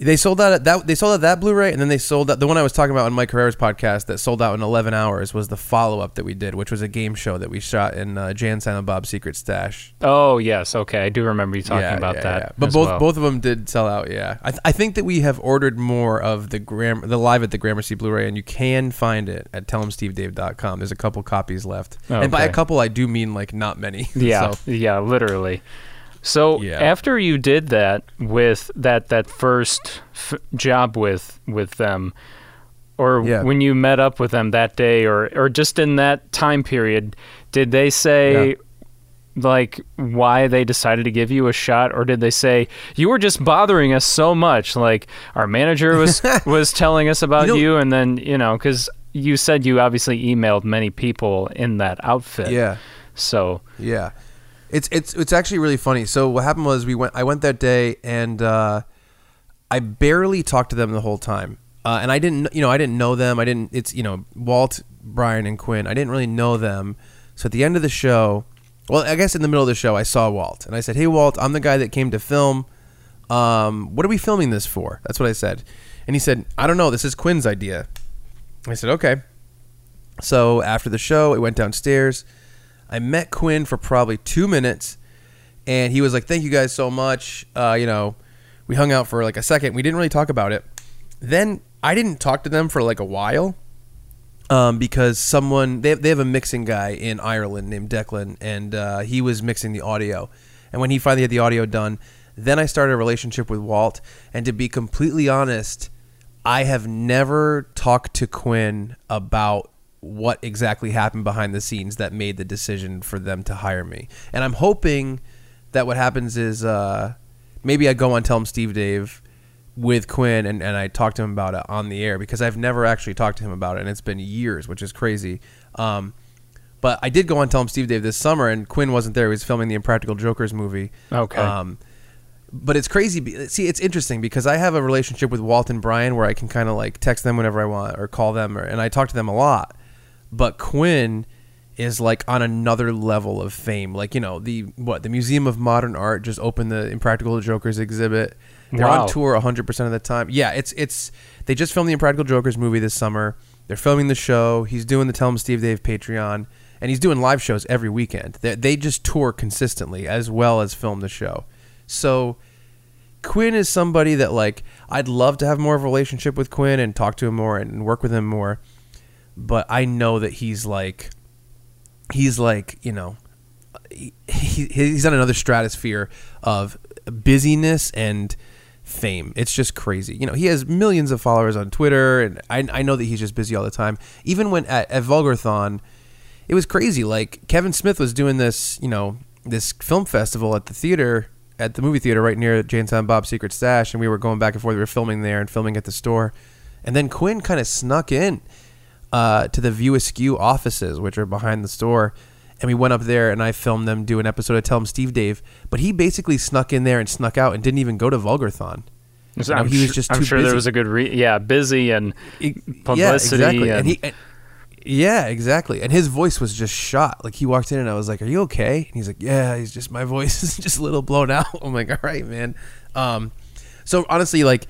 They sold out that they sold out that Blu-ray, and then they sold out the one I was talking about on Mike Herrera's podcast that sold out in 11 hours was the follow up that we did, which was a game show that we shot in uh, Jay and Silent Bob's Secret Stash. Oh yes, okay. I do remember you talking Yeah, about yeah, that. yeah. But both well. both of them did sell out. Yeah, I, th- I think that we have ordered more of the gram the live at the Gramercy Blu-ray, and you can find it at tellemstevedave.com. There's a couple copies left, and by a couple, I do mean like not many. Yeah, So, yeah, literally. So Yeah. after you did that with that that first f- job with with them, or Yeah. when you met up with them that day, or or just in that time period, did they say? Yeah. Like why they decided to give you a shot, or did they say you were just bothering us so much? Like our manager was was telling us about You you, and then you know because you said you obviously emailed many people in that outfit. yeah. So Yeah, it's it's it's actually really funny. So what happened was we went. I went that day, and uh, I barely talked to them the whole time. Uh, and I didn't, you know, I didn't know them. I didn't. It's you know Walt, Brian, and Quinn. I didn't really know them. So at the end of the show, well, I guess in the middle of the show, I saw Walt, and I said, "Hey, Walt, I'm the guy that came to film. Um, what are we filming this for?" That's what I said, and he said, "I don't know. This is Quinn's idea." I said, "Okay." So after the show, I went downstairs. I met Quinn for probably two minutes, and he was like, "Thank you guys so much." Uh, you know, we hung out for like a second. We didn't really talk about it. Then I didn't talk to them for like a while, um, because someone they they have a mixing guy in Ireland named Declan, and uh, he was mixing the audio. And when he finally had the audio done, then I started a relationship with Walt. And to be completely honest, I have never talked to Quinn about what exactly happened behind the scenes that made the decision for them to hire me. And I'm hoping that what happens is uh, maybe I go on Tell 'em Steve Dave with Quinn and, and I talk to him about it on the air because I've never actually talked to him about it and it's been years, which is crazy. Um, but I did go on Tell 'em Steve Dave this summer and Quinn wasn't there. He was filming the Impractical Jokers movie. Okay. Um, but it's crazy. See, it's interesting because I have a relationship with Walt and Brian where I can kind of like text them whenever I want or call them, or, and I talk to them a lot. But Quinn is like on another level of fame. Like you know the what the Museum of Modern Art just opened the Impractical Jokers exhibit. They're Wow. on tour 100 percent of the time. Yeah, it's it's they just filmed the Impractical Jokers movie this summer. They're filming the show. He's doing the Tell 'em Steve Dave Patreon, and he's doing live shows every weekend. They, they just tour consistently as well as film the show. So Quinn is somebody that like I'd love to have more of a relationship with Quinn and talk to him more and work with him more. But I know that he's like he's like, you know, he, he- he's on another stratosphere of busyness and fame. It's just crazy. You know, he has millions of followers on Twitter and I, I know that he's just busy all the time. Even when at, at Vulgarthon, it was crazy. Like Kevin Smith was doing this, you know, this film festival at the theater, at the movie theater right near Jay and Silent Bob's Secret Stash, and we were going back and forth. We were filming there and filming at the store, and then Quinn kind of snuck in uh, to the View Askew offices, which are behind the store. And we went up there, and I filmed them do an episode of Tell 'em Steve Dave. But he basically snuck in there and snuck out, and didn't even go to Vulgarthon. So know, he was just I'm too sure there was a good re- yeah busy and Publicity yeah, exactly. and- And he, and- yeah, exactly. And his voice was just shot. Like he walked in, and I was like, "Are you okay?" And he's like, "Yeah." He's just my voice is just a little blown out. I'm like, "All right, man." Um, so honestly, like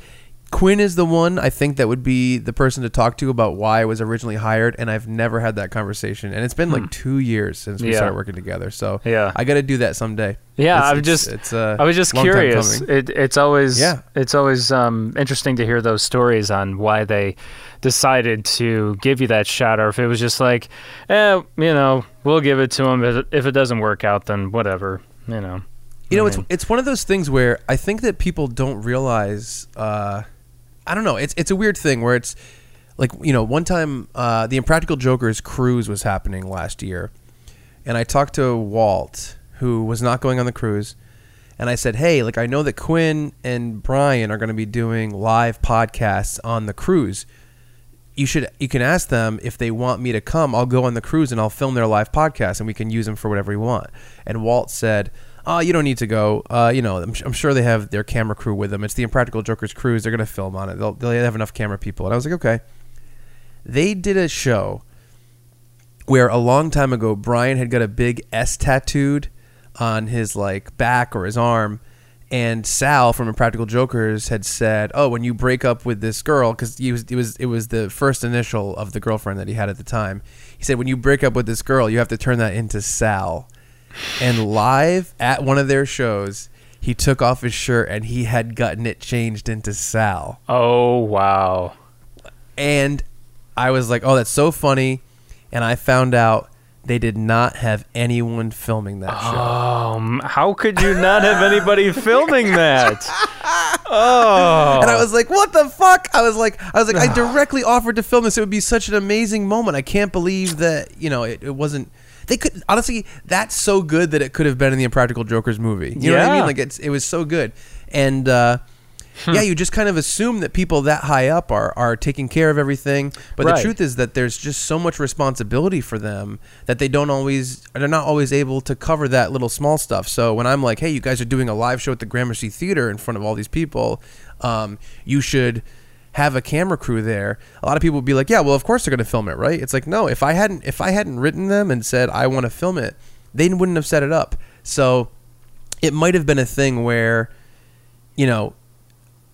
Quinn is the one I think that would be the person to talk to about why I was originally hired, and I've never had that conversation. And it's been like two years since we Hmm. Yeah. started working together. So Yeah. I got to do that someday. Yeah, It's- I'm it's- just it's uh, I was just long time curious. coming. It, it's always Yeah. it's always um, interesting to hear those stories on why they decided to give you that shot, or if it was just like, eh, you know, we'll give it to them. If it, if it doesn't work out, then whatever, you know. You know, I it's mean, it's one of those things where I think that people don't realize. Uh, I don't know. It's it's a weird thing where it's like you know, one time uh, the Impractical Jokers cruise was happening last year, and I talked to Walt, who was not going on the cruise, and I said, "Hey, like I know that Quinn and Brian are going to be doing live podcasts on the cruise." you should you can ask them if they want me to come. I'll go on the cruise and I'll film their live podcast and we can use them for whatever we want. And Walt said, "Oh, you don't need to go. Uh, you know, I'm, I'm sure they have their camera crew with them. It's the Impractical Jokers cruise. They're gonna film on it. They'll they'll have enough camera people." And I was like, "Okay." They did a show where a long time ago Brian had got a big S tattooed on his like back or his arm and Sal from Impractical Jokers had said, "Oh, when you break up with this girl he was it was it was the first initial of the girlfriend that he had at the time. He said when you break up with this girl, you have to turn that into Sal." And live at one of their shows, he took off his shirt and he had gotten it changed into Sal oh wow, and I was like, "Oh, that's so funny," and I found out they did not have anyone filming that show. um, how could you not have anybody filming that? Oh, And I was like, "What the fuck?" I was like, "I was like, I directly offered to film this. It would be such an amazing moment. I can't believe that you know it, it wasn't." They could honestly, that's so good that it could have been in the Impractical Jokers movie. You know what I Yeah. mean? Like it's it was so good, and uh, Hmm. yeah, you just kind of assume that people that high up are are taking care of everything. But Right. the truth is that there's just so much responsibility for them that they don't always they're not always able to cover that little small stuff. So when I'm like, hey, you guys are doing a live show at the Gramercy Theater in front of all these people, um, you should have a camera crew there. A lot of people would be like, yeah, well, of course they're going to film it, right? It's like, no, if I hadn't if I hadn't written them and said I want to film it, they wouldn't have set it up. So it might have been a thing where, you know,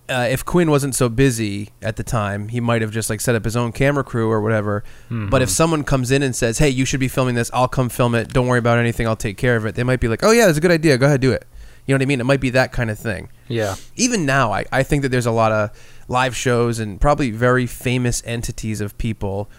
uh, if Quinn wasn't so busy at the time, he might have just like set up his own camera crew or whatever. But if someone comes in and says, "Hey, you should be filming this. I'll come film it. Don't worry about anything. I'll take care of it." They might be like, "Oh yeah, that's a good idea. Go ahead, do it." You know what I mean? It might be that kind of thing. yeah, Even now, I, I think that there's a lot of live shows and probably very famous entities of people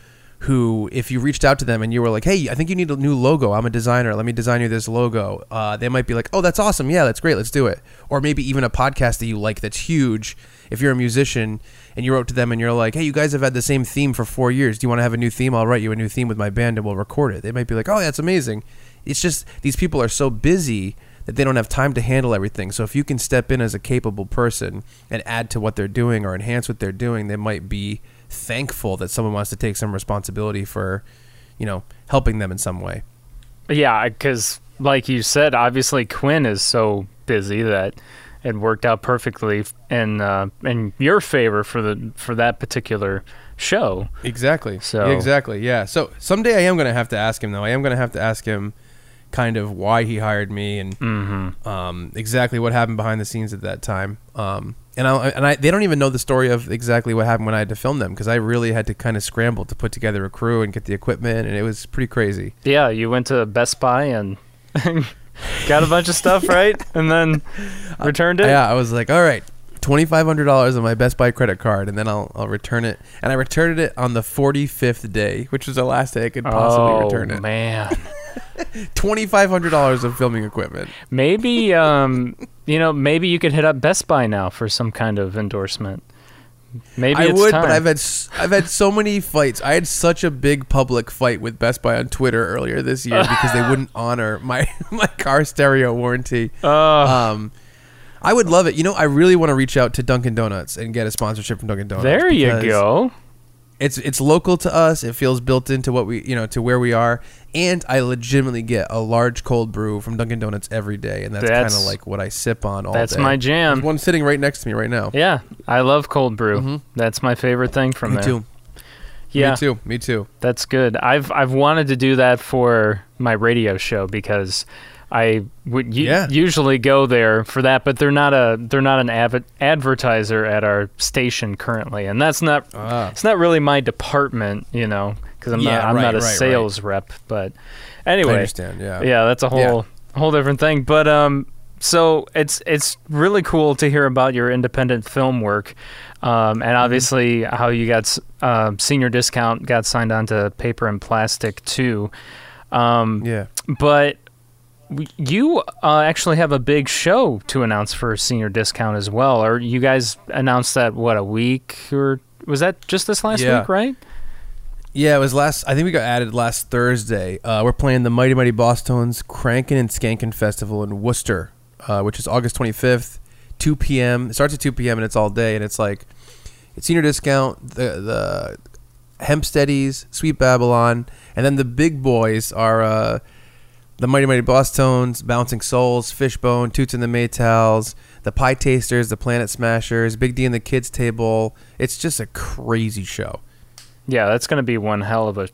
who, if you reached out to them and you were like, "Hey, I think you need a new logo. I'm a designer. Let me design you this logo," uh, they might be like, "Oh, that's awesome. Yeah, that's great. Let's do it." Or maybe even a podcast that you like that's huge. If you're a musician and you wrote to them and you're like, "Hey, you guys have had the same theme for four years. Do you want to have a new theme? I'll write you a new theme with my band and we'll record it." They might be like, "Oh, that's amazing." It's just these people are so busy that they don't have time to handle everything. So if you can step in as a capable person and add to what they're doing or enhance what they're doing, they might be thankful that someone wants to take some responsibility for, you know, helping them in some way. yeah, because like you said, obviously Quinn is so busy that it worked out perfectly in uh, in your favor for the for that particular show. Exactly. So- exactly. Yeah. So someday I am going to have to ask him though. I am going to have to ask him kind of why he hired me and Mm-hmm. um, exactly what happened behind the scenes at that time. Um, and I and I they don't even know the story of exactly what happened when I had to film them because I really had to kind of scramble to put together a crew and get the equipment and it was pretty crazy. Yeah, you went to Best Buy and got a bunch of stuff, right? And then returned it. Yeah, I was like, all right, twenty five hundred dollars on my Best Buy credit card, and then I'll I'll return it. And I returned it on the forty fifth day, which was the last day I could possibly oh return it. man, Twenty five hundred dollars of filming equipment. maybe um, you know, maybe you could hit up Best Buy now for some kind of endorsement. Maybe I would, time. but I've had I've had so many fights. I had such a big public fight with Best Buy on Twitter earlier this year because they wouldn't honor my my car stereo warranty. Uh, Um, I would love it. You know, I really want to reach out to Dunkin' Donuts and get a sponsorship from Dunkin' Donuts. there you go. It's it's local to us. It feels built into what we you know to where we are, and I legitimately get a large cold brew from Dunkin' Donuts every day, and that's, kind of like what I sip on all That's day. my jam. There's one sitting right next to me right now. Yeah, I love cold brew. That's my favorite thing from Mm-hmm. me there. too. Yeah, Me too. Me too. That's good. I've I've wanted to do that for my radio show because I would u- Yeah. usually go there for that, but they're not a they're not an adver- advertiser at our station currently, and that's not Ah. it's not really my department, you know, because I'm Yeah, not I'm right, not a right, right. sales rep. But I anyway, understand. Yeah. yeah, that's a whole whole different thing. But um, so it's it's really cool to hear about your independent film work, um, Mm-hmm. and obviously how you got uh, senior discount got signed on to Paper and Plastick too. Um, Yeah. but you uh, actually have a big show to announce for senior discount as well. Or you guys announced that what a week or was that just this last Yeah. week, right? Yeah, it was last. I think we got added last Thursday. Uh, we're playing the Mighty Mighty Bosstones Crankin' and Skankin' Festival in Worcester, uh, which is August 25th, 2 p.m. It starts at 2 p.m. and it's all day, and it's like it's senior discount. The the Hempsteadies, Sweet Babylon, and then the big boys are uh, the Mighty Mighty Bosstones, Bouncing Souls, Fishbone, Toots and the Maytals, the Pietasters, the Planet Smashers, Big D and the Kids Table. It's just a crazy show. Yeah, that's going to be one hell of a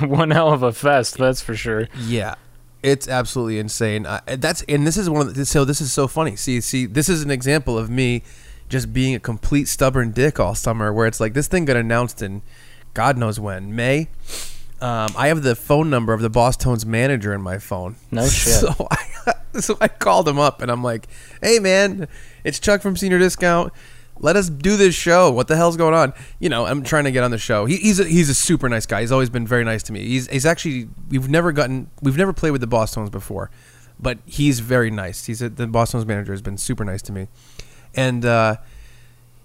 one hell of a fest. That's for sure. Yeah, it's absolutely insane. I, that's and this is one of the, so this is so funny. See, see, this is an example of me just being a complete stubborn dick all summer. Where it's like this thing got announced in God knows when May. Um, I have the phone number of the Bosstones manager in my phone. No shit. So I, so I called him up and I'm like, "Hey man, it's Chuck from Senior Discount. Let us do this show. What the hell's going on? You know, I'm trying to get on the show. He, he's a, he's a super nice guy. He's always been very nice to me. He's he's actually we've never gotten we've never played with the Bosstones before, but he's very nice. He's a, the Bosstones manager has been super nice to me, and uh,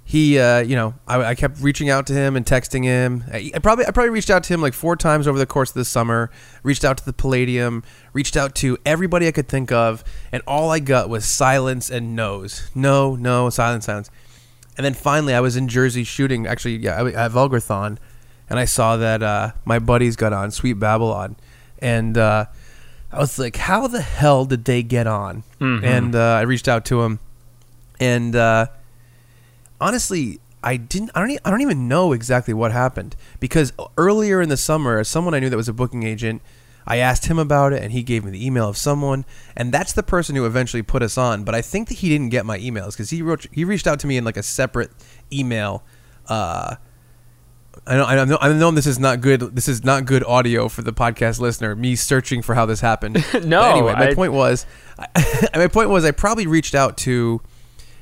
he uh, you know I, I kept reaching out to him and texting him. I, I probably i probably reached out to him like four times over the course of the summer reached out to the palladium reached out to everybody i could think of and all i got was silence and no's. No no silence silence. And then finally i was in jersey shooting actually yeah I- at vulgarthon and i saw that uh, my buddies got on sweet babylon. And uh, i was like how the hell did they get on? And uh, i reached out to him and uh, honestly, I didn't. I don't. e- I don't even know exactly what happened because earlier in the summer, someone I knew that was a booking agent. I asked him about it, and he gave me the email of someone, and that's the person who eventually put us on. But I think that he didn't get my emails because he wrote. He reached out to me in like a separate email. Uh, I know. I know. I know this is not good. This is not good audio for the podcast listener. Me searching for how this happened. No, But anyway, my I- point was, my point was, I probably reached out to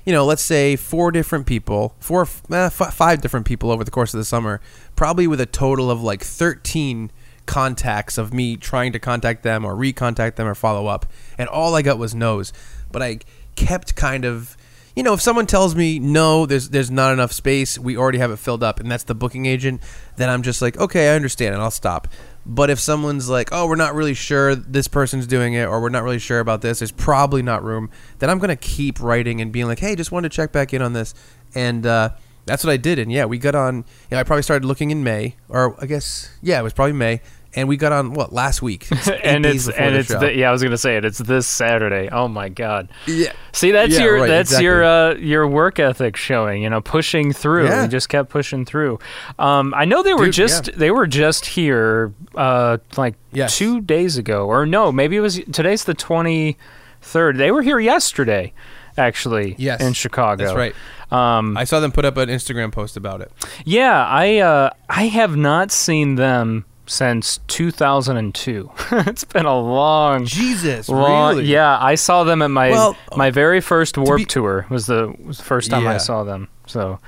you know, let's say four different people, four, eh, f- five different people over the course of the summer, probably with a total of like 13 contacts of me trying to contact them or recontact them or follow up. And all I got was no's. But I kept kind of, you know, if someone tells me no, there's there's not enough space, we already have it filled up, and that's the booking agent, then I'm just like, okay, I understand, and I'll stop. But if someone's like, oh, we're not really sure this person's doing it, or we're not really sure about this, there's probably not room, then I'm to keep writing and being like, hey, just wanted to check back in on this. And uh, that's what I did. And yeah, we got on, you know, I probably started looking in May, or I guess, yeah, it was probably May. And we got on, what, last week? And it's and it's the, yeah, I was gonna say it. It's this Saturday. Oh my god. yeah. See, that's Yeah, your right, that's exactly. your uh, your work ethic showing. You know, pushing through. Yeah. You just kept pushing through. Um, I know they were Dude, just yeah. they were just here uh, like Yes. two days ago, or no, maybe it was today's the twenty third. They were here yesterday, actually. Yes, in Chicago. That's right. Um, I saw them put up an Instagram post about it. yeah, I uh, I have not seen them since 2002. it's been a long Jesus, Long- really? Yeah, I saw them at my Well, my very first Warp be- Tour was the, was the first time I saw them. So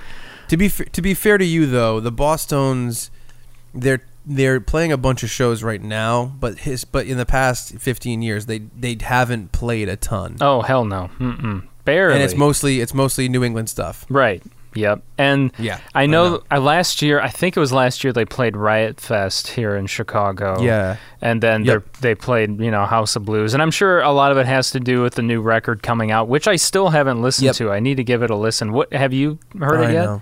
To be f- to be fair to you though, the Bosstones they're they're playing a bunch of shows right now, but his but in the past 15 years they they haven't played a ton. oh hell no, Mm-mm. barely. and it's mostly it's mostly New England stuff. right. Yep. And Yeah, I I know. I last year I think it was last year they played Riot Fest here in Chicago. Yeah. And then Yep. they they played you know House of Blues, and I'm sure a lot of it has to do with the new record coming out, which I still haven't listened Yep. to. I need to give it a listen. What have you heard I it yet? know.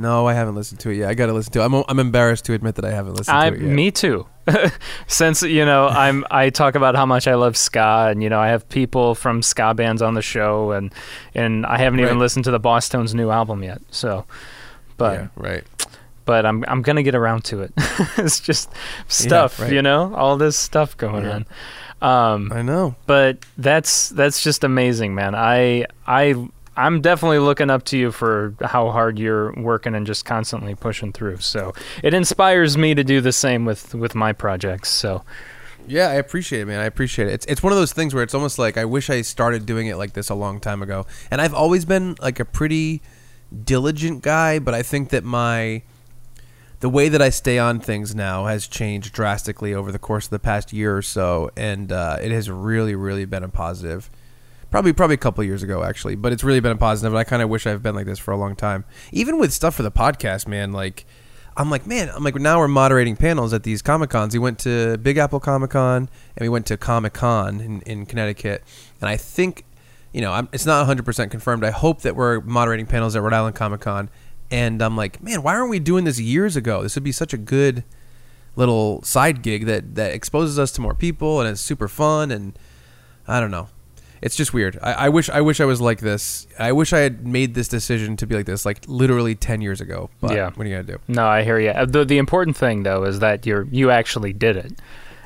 No, I haven't listened to it yet. I got to listen to it. I'm I'm embarrassed to admit that I haven't listened I to it yet. me too. Since you know, I'm I talk about how much I love ska, and you know, I have people from ska bands on the show, and and I haven't even listened to the Bosstones' new album yet. So, but yeah, right. but I'm I'm gonna get around to it. it's just stuff, right. you know, all this stuff going Yeah. on. Um, I know. but that's that's just amazing, man. I I I'm definitely looking up to you for how hard you're working and just constantly pushing through. So it inspires me to do the same with with my projects. So Yeah, I appreciate it, man. I appreciate it. It's it's one of those things where it's almost like I wish I started doing it like this a long time ago. And I've always been like a pretty diligent guy, but I think that my the way that I stay on things now has changed drastically over the course of the past year or so, and uh, it has really, really been a positive. Probably, probably a couple years ago, actually, but it's really been a positive. And I kind of wish I've been like this for a long time. Even with stuff for the podcast, man. Like, I'm like, man, I'm like, now we're moderating panels at these Comic Cons. We went to Big Apple Comic Con and we went to Comic Con in, in Connecticut. And I think, you know, I'm, it's not 100% confirmed. I hope that we're moderating panels at Rhode Island Comic Con. And I'm like, man, why aren't we doing this years ago? This would be such a good little side gig that, that exposes us to more people and it's super fun. And I don't know. It's just weird. I, I wish I wish I was like this. I wish I had made this decision to be like this, like literally ten years ago. But Yeah. what are you gonna do? no, I hear you. The the important thing though is that you're you actually did it,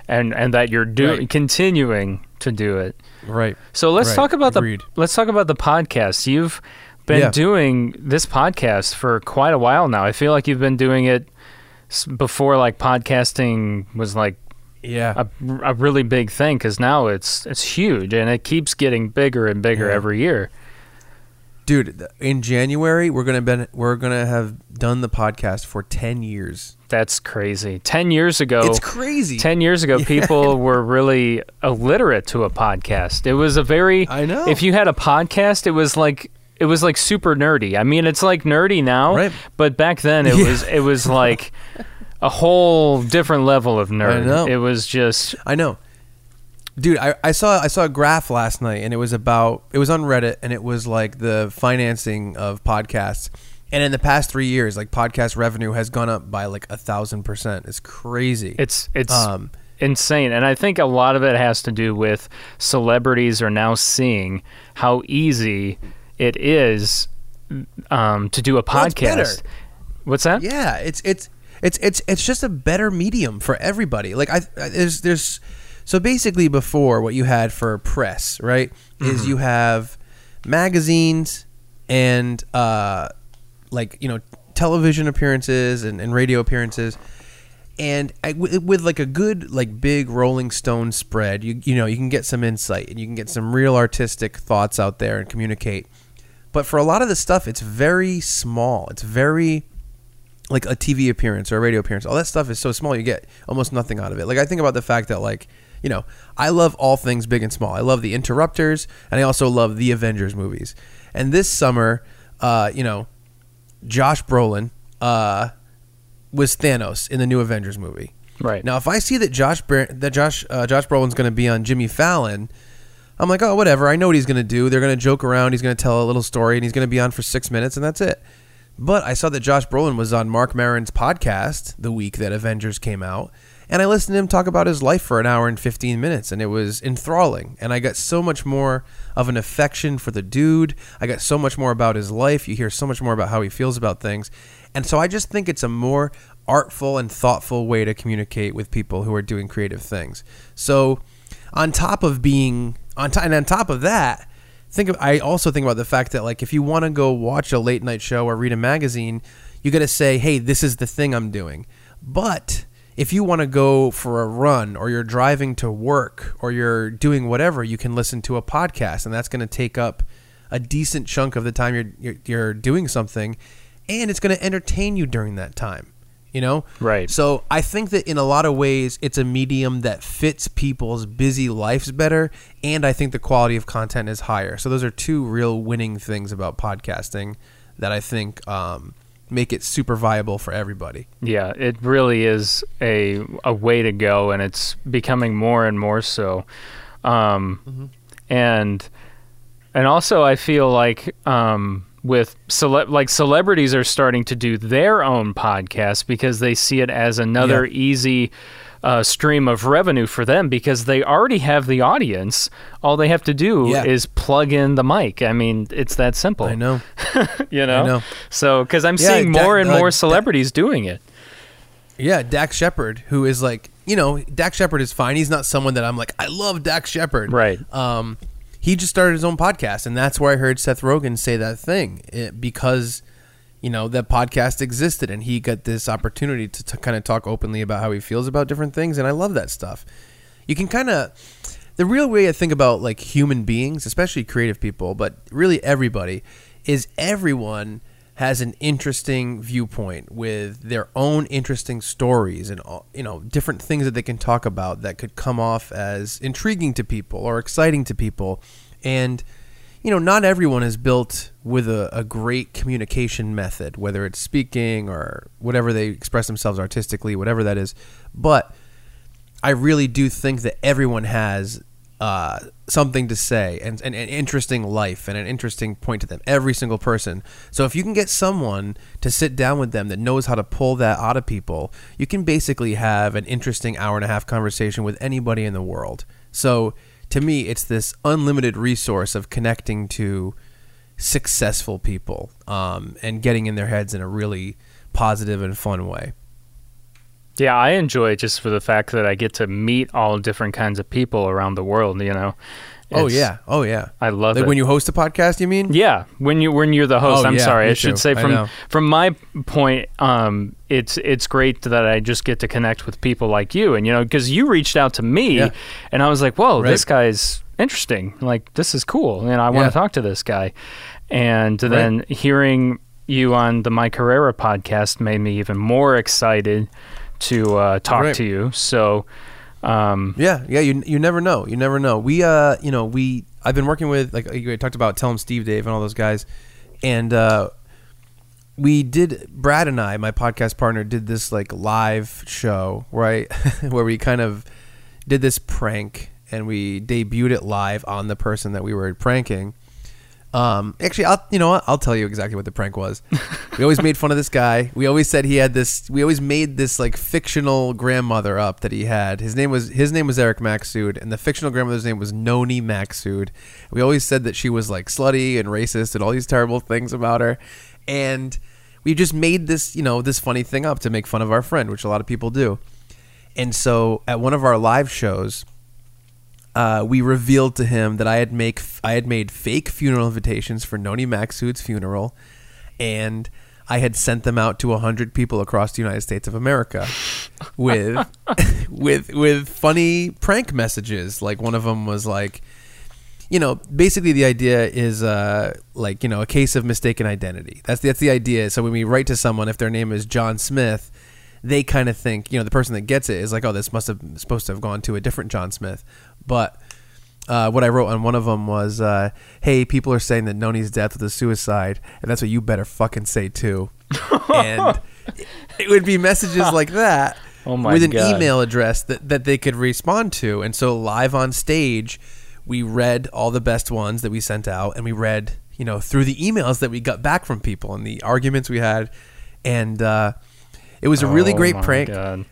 and and that you're doing Right. continuing to do it. Right. So let's Right. talk about Agreed. the let's talk about the podcast. You've been Yeah. doing this podcast for quite a while now. I feel like you've been doing it before like podcasting was like Yeah. a, a really big thing because now it's it's huge and it keeps getting bigger and bigger Yeah. every year. Dude, in January we're gonna been we're gonna have done the podcast for ten years. That's crazy. Ten years ago, It's crazy. Ten years ago, people were really illiterate to a podcast. It was a very. I know. If you had a podcast, it was like it was like super nerdy. I mean, it's like nerdy now, Right. but back then it Yeah. was it was like a whole different level of nerd. I know. It was just I know. Dude, I, I saw I saw a graph last night and it was about it was on Reddit and it was like the financing of podcasts. And in the past three years, like podcast revenue has gone up by like a thousand percent. It's crazy. it's it's um insane. And I think a lot of it has to do with celebrities are now seeing how easy it is um, to do a Well, podcast. What's that? Yeah, it's it's it's it's it's just a better medium for everybody. Like I I- there's there's so basically before what you had for press, right? Is you have magazines and uh like, you know, television appearances and, and radio appearances. And I, with, with like a good like big Rolling Stone spread, you you know, you can get some insight and you can get some real artistic thoughts out there and communicate. But for a lot of the stuff, it's very small. It's very like a TV appearance or a radio appearance. All that stuff is so small, you get almost nothing out of it. Like I think about the fact that like you know I love all things big and small. I love the Interrupters, and I also love the Avengers movies. And this summer, uh, you know, Josh Brolin uh, was Thanos in the new Avengers movie. Right. Now, if I see that Josh that Josh uh, Josh Brolin's going to be on Jimmy Fallon, I'm like, oh, whatever. I know what he's going to do. They're going to joke around. He's going to tell a little story, and he's going to be on for six minutes, and that's it. But I saw that Josh Brolin was on Marc Maron's podcast the week that Avengers came out, and I listened to him talk about his life for an hour and 15 minutes, and it was enthralling. And I got so much more of an affection for the dude. I got so much more about his life. You hear so much more about how he feels about things. And so I just think it's a more artful and thoughtful way to communicate with people who are doing creative things. So, on top of being on top, and on top of that, think of I also think about the fact that like if you want to go watch a late night show or read a magazine, you got to say, "Hey, this is the thing I'm doing." But if you want to go for a run or you're driving to work or you're doing whatever, you can listen to a podcast and that's going to take up a decent chunk of the time you're you're, you're doing something and it's going to entertain you during that time. You know? Right. So I think that in a lot of ways, it's a medium that fits people's busy lives better, and I think the quality of content is higher. So those are two real winning things about podcasting that I think um, make it super viable for everybody. Yeah, it really is a a way to go, and it's becoming more and more so. Um, And and also, I feel like um, with cele- like celebrities are starting to do their own podcasts because they see it as another Yeah. easy uh, stream of revenue for them because they already have the audience. All they have to do Yeah. is plug in the mic. I mean, it's that simple. I know. You know. know. So because I'm Yeah, seeing Dak- more and uh, more Dak- celebrities doing it. Yeah, Dax Shepard, who is like, you know, Dax Shepard is fine. He's not someone that I'm like, I love Dax Shepard. Right. Um, he just started his own podcast, and that's where I heard Seth Rogen say that thing it, because, you know, that podcast existed, and he got this opportunity to, to kind of talk openly about how he feels about different things, and I love that stuff. You can kind of, the real way I think about like human beings, especially creative people, but really everybody, is everyone has an interesting viewpoint with their own interesting stories and you know different things that they can talk about that could come off as intriguing to people or exciting to people. And you know not everyone is built with a, a great communication method whether it's speaking or whatever they express themselves artistically whatever that is. But I really do think that everyone has uh, something to say and, an interesting life and an interesting point to them. Every single person. So if you can get someone to sit down with them that knows how to pull that out of people, you can basically have an interesting hour and a half conversation with anybody in the world. So to me, it's this unlimited resource of connecting to successful people um, and getting in their heads in a really positive and fun way. Yeah, I enjoy it just for the fact that I get to meet all different kinds of people around the world. You know. oh yeah, oh yeah. I love like it. when you host a podcast. You mean? Yeah, when you when you're the host. Oh, I'm yeah, sorry. I should too. say from from my point, um, it's it's great that I just get to connect with people like you, and you know, because you reached out to me, Yeah. and I was like, "Whoa, Right. this guy's interesting. Like, this is cool, and I want Yeah. to talk to this guy." And then hearing you on the Mike Herrera podcast made me even more excited to uh, talk Right. to you. So. Um, Yeah, yeah. You you never know. You never know. We uh, you know, we I've been working with like you talked about. Tell 'em Steve, Dave, and all those guys, and uh, we did. Brad and I, my podcast partner, did this like live show I where we kind of did this prank and we debuted it live on the person that we were pranking. Um, actually, I'll you know what? I'll tell you exactly what the prank was. we always made fun of this guy. We always said he had this. We always made this like fictional grandmother up that he had. His name was his name was Eric Maxud, and the fictional grandmother's name was Noni Maxud. We always said that she was like slutty and racist and all these terrible things about her, and we just made this you know this funny thing up to make fun of our friend, which a lot of people do. And so at one of our live shows, uh, we revealed to him that I had make I had made fake funeral invitations for Noni Maxud's funeral, and I had sent them out to hundred people across the United States of America with with with funny prank messages. Like one of them was like, you know, basically the idea is uh, like you know a case of mistaken identity. That's that's the idea. So when we write to someone, if their name is John Smith, they kind of think you know the person that gets it is like, oh, this must have supposed to have gone to a different John Smith. But uh, what I wrote on one of them was, uh, "Hey, people are saying that Noni's death was a suicide, and that's what you better fucking say too." and it would be messages like that Oh with an God. email address that, that they could respond to. And so live on stage, we read all the best ones that we sent out, and we read, you know, through the emails that we got back from people and the arguments we had, and uh, it was a really Oh great prank. God.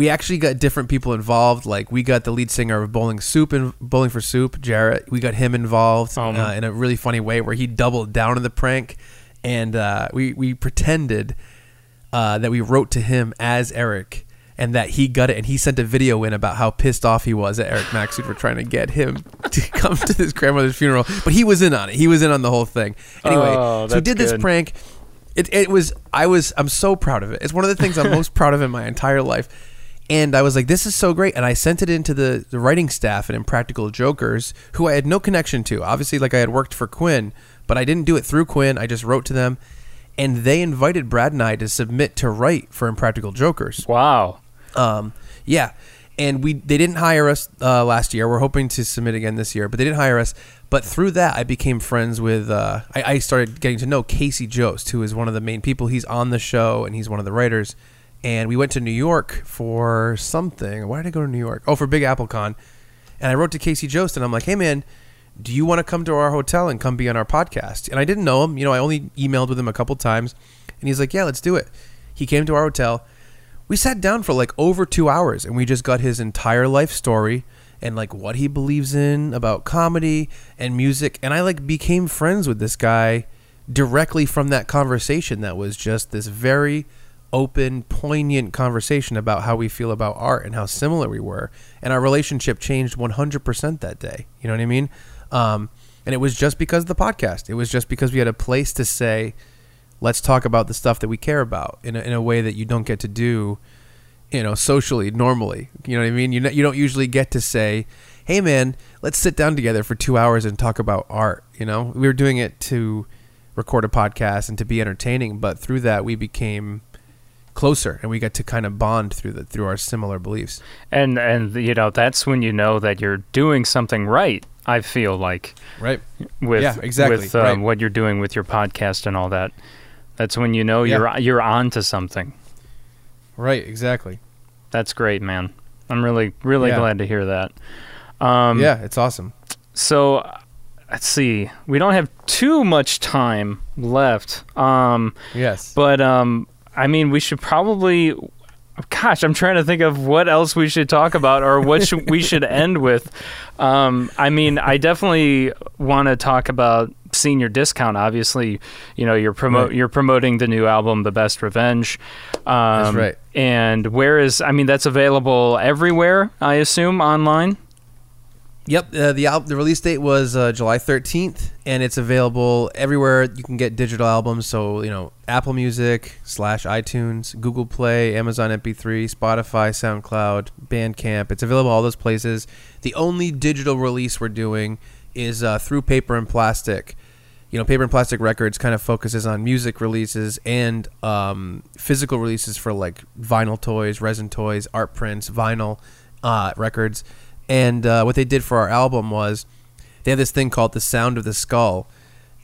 We actually got different people involved. Like we got the lead singer of Bowling Soup and Bowling for Soup, Jaret. We got him involved Oh, uh, in a really funny way where he doubled down on the prank, and uh, we we pretended uh, that we wrote to him as Eric. And that he got it, and he sent a video in about how pissed off he was at Eric Maxud for trying to get him to come to his grandmother's funeral. But he was in on it. He was in on the whole thing. Anyway, Oh, so we did this prank. It, it was I was I'm so proud of it. It's one of the things I'm most proud of in my entire life. And I was like, this is so great. And I sent it into the, the writing staff at Impractical Jokers, who I had no connection to. Obviously, like I had worked for Quinn, but I didn't do it through Quinn. I just wrote to them. And they invited Brad and I to submit to write for Impractical Jokers. Wow. Um, yeah, and we they didn't hire us uh, last year. We're hoping to submit again this year, but they didn't hire us. But through that, I became friends with. Uh, I, I started getting to know Casey Jost, who is one of the main people. He's on the show, and he's one of the writers. And we went to New York for something. Why did I go to New York? Oh, for Big Apple Con. And I wrote to Casey Jost, and I'm like, "Hey, man." do you want to come to our hotel and come be on our podcast? And I didn't know him. You know, I only emailed with him a couple times, and he's like, yeah, let's do it. He came to our hotel. We sat down for like over two hours, and we just got his entire life story and like what he believes in about comedy and music. And I like became friends with this guy directly from that conversation. That was just this very open, poignant conversation about how we feel about art and how similar we were. And our relationship changed 100% that day. You know what I mean? Um, and it was just because of the podcast. It was just because we had a place to say, let's talk about the stuff that we care about in a, in a way that you don't get to do, you know, socially, normally. You know what I mean? You, you don't usually get to say, hey, man, let's sit down together for two hours and talk about art. You know, we were doing it to record a podcast and to be entertaining, but through that, we became closer and we get to kind of bond through the through our similar beliefs. And and you know that's when you know that you're doing something right. I feel like Right. with Yeah, exactly, with um, right. what you're doing with your podcast and all that. That's when you know Yeah. you're you're on to something. Right, exactly. That's great, man. I'm really really Yeah. glad to hear that. Um, yeah, it's awesome. So let's see. We don't have too much time left. Um, Yes. but um, I mean, we should probably. Gosh, I'm trying to think of what else we should talk about or what should, we should end with. Um, I mean, I definitely want to talk about senior discount. Obviously, you know you're promote Right. you're promoting the new album, The Best Revenge. Um, right. And where is? I mean, that's available everywhere. I assume online. Yep, uh, the al- the release date was uh, July 13th, and it's available everywhere you can get digital albums. So you know, Apple Music slash iTunes, Google Play, Amazon MP3, Spotify, SoundCloud, Bandcamp. It's available all those places. The only digital release we're doing is uh, through Paper and Plastick. You know, Paper and Plastick Records kind of focuses on music releases and um, physical releases for like vinyl toys, resin toys, art prints, vinyl uh, records. And uh, what they did for our album was they have this thing called the Sound of the Skull,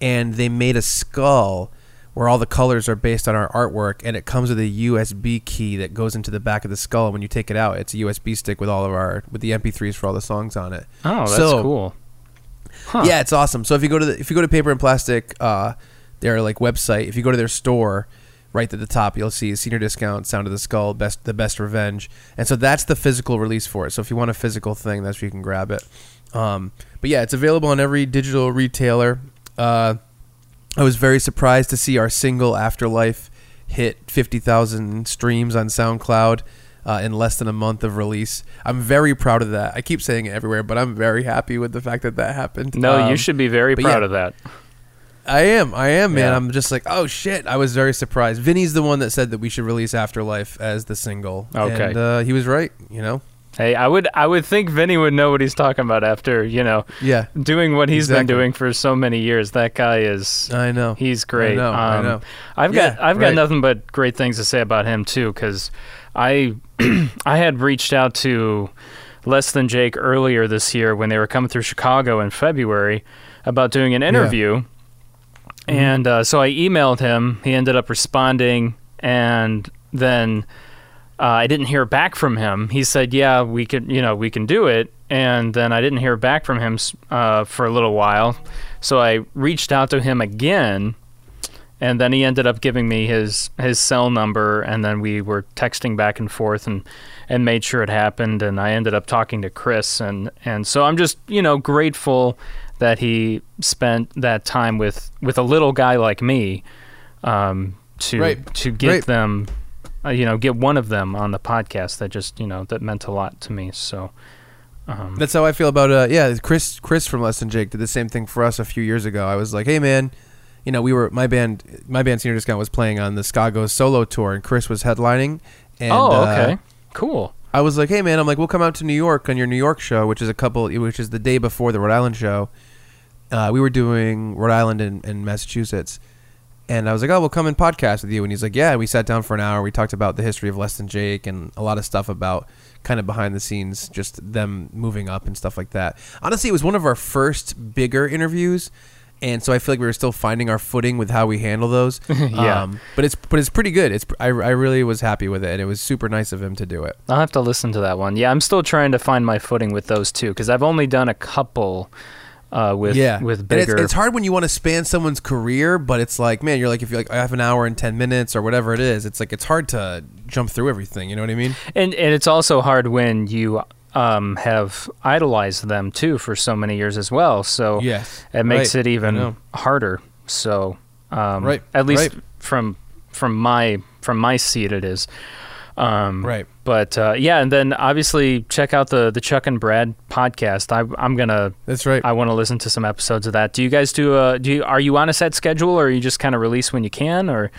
and they made a skull where all the colors are based on our artwork, and it comes with a USB key that goes into the back of the skull. And when you take it out, it's a USB stick with all of our with the MP3s for all the songs on it. Oh, that's So- cool. Huh. Yeah, it's awesome. So if you go to the, if you go to Paper and Plastick, uh, their like website, if you go to their store, right at the top, you'll see senior discount, Sound of the Skull, best the best revenge, and so that's the physical release for it. So if you want a physical thing, that's where you can grab it. Um, but yeah, it's available on every digital retailer. Uh, I was very surprised to see our single Afterlife hit 50,000 streams on SoundCloud uh, in less than a month of release. I'm very proud of that. I keep saying it everywhere, but I'm very happy with the fact that that happened. No, you Um, should be very proud yeah. of that. I am. I am, man. Yeah. I'm just like, oh shit. I was very surprised. Vinny's the one that said that we should release Afterlife as the single. Okay. And uh, he was right, you know? Hey, I would I would think Vinny would know what he's talking about after you know Yeah. doing what he's been doing for so many years. That guy is I know. he's great. know, I Um, know. I've got I've got right. nothing but great things to say about him too, because I I had reached out to Less Than Jake earlier this year when they were coming through Chicago in February about doing an interview, Mm-hmm. and uh, so I emailed him. He ended up responding, and then uh, I didn't hear back from him. He said, "Yeah, we can, you know, we can do it." And then I didn't hear back from him uh, for a little while. So I reached out to him again, and then he ended up giving me his his cell number, and then we were texting back and forth, and and made sure it happened. And I ended up talking to Chris, and and so I'm just you know grateful that he spent that time with with a little guy like me um, to Right. to get Right. them uh, you know get one of them on the podcast that just you know that meant a lot to me so um, That's how I feel about uh yeah, Chris Chris from Less Than Jake did the same thing for us a few years ago. I was like, "Hey man, you know, we were my band my band Senior Discount was playing on the Skago solo tour and Chris was headlining and oh uh, okay cool I was like, "Hey man, I'm like, we'll come out to New York on your New York show, which is a couple, which is the day before the Rhode Island show. Uh, we were doing Rhode Island and, and Massachusetts, and I was like, oh, we'll come and podcast with you. And he's like, yeah. We sat down for an hour. We talked about the history of Less Than Jake and a lot of stuff about kind of behind the scenes, just them moving up and stuff like that. Honestly, it was one of our first bigger interviews. And so I feel like we were still finding our footing with how we handle those. Yeah. Um, but it's but it's pretty good. It's I, I really was happy with it, and it was super nice of him to do it. i'll have to listen to that one yeah i'm still trying to find my footing with those two because i've only done a couple uh, with yeah, with And it's, bigger. it's hard when you want to span someone's career, but it's like, man, you're like, if you're like, I have an hour and ten minutes or whatever it is, it's like it's hard to jump through everything. You know what I mean? And and it's also hard when you um, have idolized them too for so many years as well. So Yes. it makes Right. it even harder. So um, Right. at least Right. from from my from my seat, it is. Um, Right. But uh, yeah, and then obviously check out the the Chuck and Brad podcast. I, I'm gonna That's right. I want to listen to some episodes of that. Do you guys do a do you are you on a set schedule or you just kind of release when you can or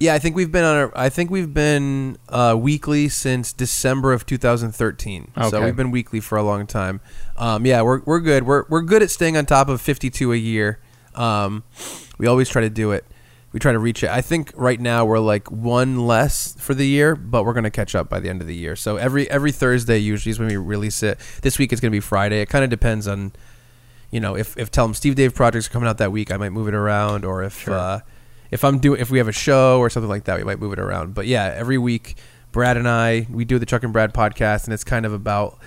Yeah, I think we've been on. A, I think we've been uh, weekly since December of 2013. Okay. So we've been weekly for a long time. Um, yeah, we're we're good. We're we're good at staying on top of 52 a year. Um, we always try to do it. We try to reach it. I think right now we're like one less for the year, but we're gonna catch up by the end of the year. So every every Thursday usually is when we release it. This week it's gonna be Friday. It kind of depends on, you know, if if Tell 'em Steve Dave projects are coming out that week, I might move it around, or if uh, if I'm doing if we have a show or something like that, we might move it around. But yeah, every week, Brad and I we do the Chuck and Brad podcast, and it's kind of about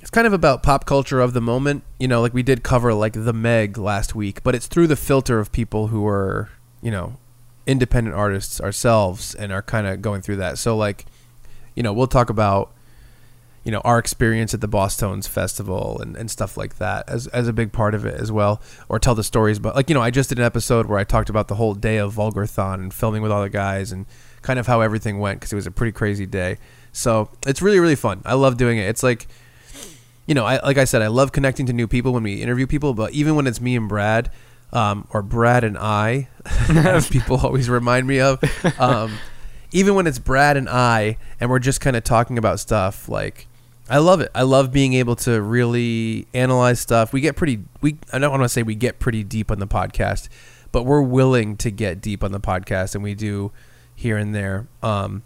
it's kind of about pop culture of the moment. You know, like we did cover like the Meg last week, but it's through the filter of people who are you know independent artists ourselves and are kind of going through that. So like, you know, we'll talk about you know our experience at the Bosstones' festival and, and stuff like that as as a big part of it as well, or tell the stories. But like you know, I just did an episode where I talked about the whole day of Vulgarthon and filming with all the guys and kind of how everything went because it was a pretty crazy day. So it's really really fun. I love doing it. It's like you know, I, like I said, I love connecting to new people when we interview people. But even when it's me and Brad, um, or Brad and I, as people always remind me of, um, even when it's Brad and I, and we're just kind of talking about stuff, like I love it. I love being able to really analyze stuff. We get pretty. We I don't want to say we get pretty deep on the podcast, but we're willing to get deep on the podcast, and we do here and there. Um,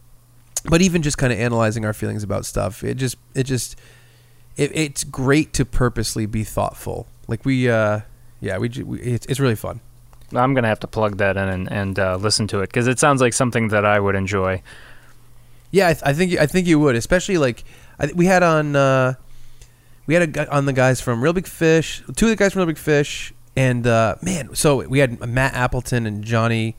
but even just kind of analyzing our feelings about stuff, it just it just it, it's great to purposely be thoughtful. Like we, uh, yeah, we, we it's, it's really fun. I'm gonna have to plug that in and, and uh, listen to it because it sounds like something that I would enjoy. Yeah, I, th- I think I think you would, especially like th- we had on uh, we had a on the guys from Real Big Fish, two of the guys from Real Big Fish, and uh, man, so we had Matt Appleton and Johnny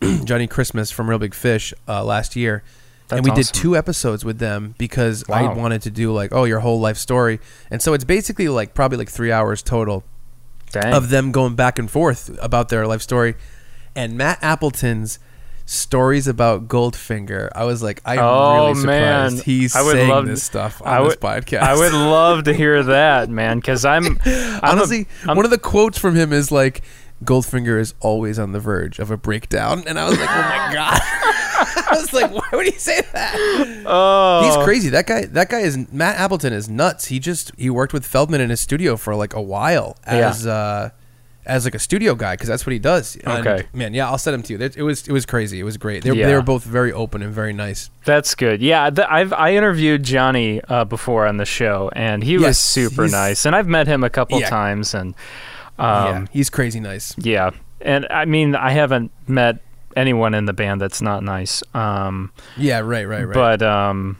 Johnny Christmas from Real Big Fish uh, last year. and That's we did two episodes with them because I wanted to do like, oh, your whole life story. And so it's basically like probably like three hours total Dang. of them going back and forth about their life story. And Matt Appleton's stories about Goldfinger, I was like, I'm oh really surprised man, he's I would saying love this stuff on I this would, podcast. I would love to hear that, man, because I'm, I'm honestly I'm- one of the quotes from him is like, "Goldfinger is always on the verge of a breakdown," and I was like, "Oh my god." I was like, "Why would he say that?" oh, He's crazy. That guy. That guy is Matt Appleton is nuts. He just he worked with Feldmann in his studio for like a while as uh, as like a studio guy because that's what he does. And, Okay. man. Yeah, I'll send him to you. It it was it was crazy. It was great. They, were- Yeah. they were both very open and very nice. That's good. Yeah, th- I've I interviewed Johnny uh, before on the show, and he was super nice. And I've met him a couple Yeah. times, and yeah, um, he's crazy nice. yeah. And I mean, I haven't met anyone in the band that's not nice. Um, Yeah, right, right, right. But um,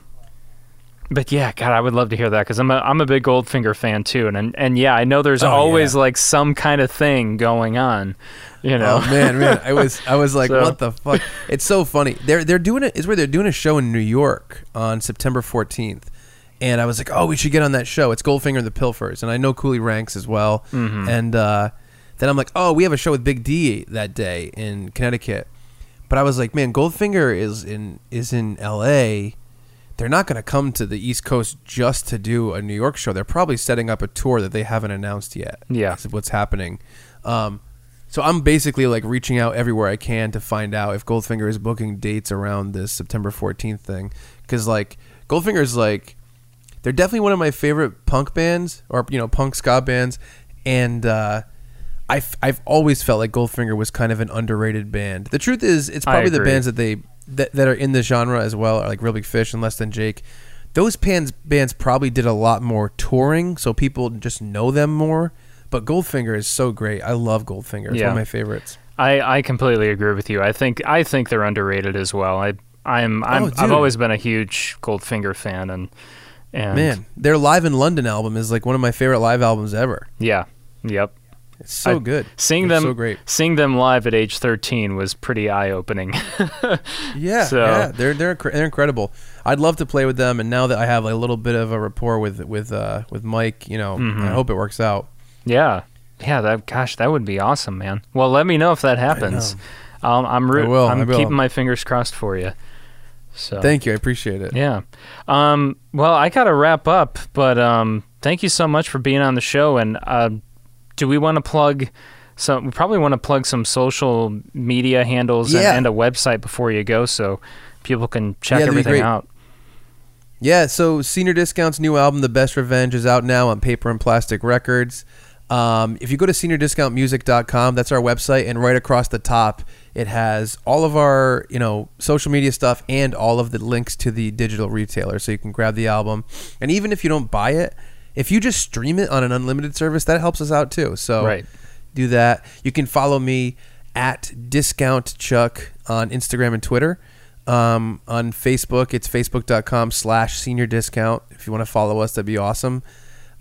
but yeah, God, I would love to hear that because I'm a I'm a big Goldfinger fan too, and and, and yeah, I know there's Oh, always yeah. like some kind of thing going on, you know. Oh man, man, I was I was like, So- what the fuck? It's so funny. They're they're doing it. Is where they're doing a show in New York on September fourteenth, and I was like, oh, we should get on that show. It's Goldfinger and the Pilfers, and I know Coolie Ranx as well. Mm-hmm. And uh, then I'm like, oh, we have a show with Big D that day in Connecticut. But I was like, man, Goldfinger is in is in L.A. They're not going to come to the East Coast just to do a New York show. They're probably setting up a tour that they haven't announced yet. Yeah. What's happening. Um, so I'm basically like reaching out everywhere I can to find out if Goldfinger is booking dates around this September 14th thing. Because like Goldfinger is like they're definitely one of my favorite punk bands or you know punk ska bands, and uh, I've I've always felt like Goldfinger was kind of an underrated band. The truth is, it's probably the bands that they that, that are in the genre as well, are like Real Big Fish and Less Than Jake. Those bands bands probably did a lot more touring, so people just know them more. But Goldfinger is so great. I love Goldfinger. It's Yeah. one of my favorites. I, I completely agree with you. I think I think they're underrated as well. I I'm, oh, I'm Oh, I've always been a huge Goldfinger fan, and And Man, their live in London album is like one of my favorite live albums ever. yeah, yep. It's so I- good. Seeing They're them, so great. seeing them live at age 13 was pretty eye opening. Yeah, So- yeah, they're they're they're incredible. I'd love to play with them, and now that I have a little bit of a rapport with with uh, with Mike, you know, Mm-hmm. I hope it works out. yeah, yeah. That gosh, that would be awesome, man. Well, let me know if that happens. Um, I'm root- I'm keeping my fingers crossed for you. So Thank you, I appreciate it. Yeah. Um, well, I got to wrap up, but um, thank you so much for being on the show. And uh, do we want to plug some? We probably want to plug some social media handles and, Yeah. and a website before you go, so people can check Yeah, everything out. Yeah, so Senior Discount's new album, The Best Revenge, is out now on Paper and Plastick Records. Um, if you go to seniordiscountmusic.com, that's our website, and right across the top, it has all of our you know social media stuff and all of the links to the digital retailer, so you can grab the album. And even if you don't buy it, if you just stream it on an unlimited service, that helps us out too. So Right. do that. You can follow me at Discount Chuck on Instagram and Twitter. Um, on Facebook, it's facebook.com slash senior discount. If you want to follow us, that'd be awesome.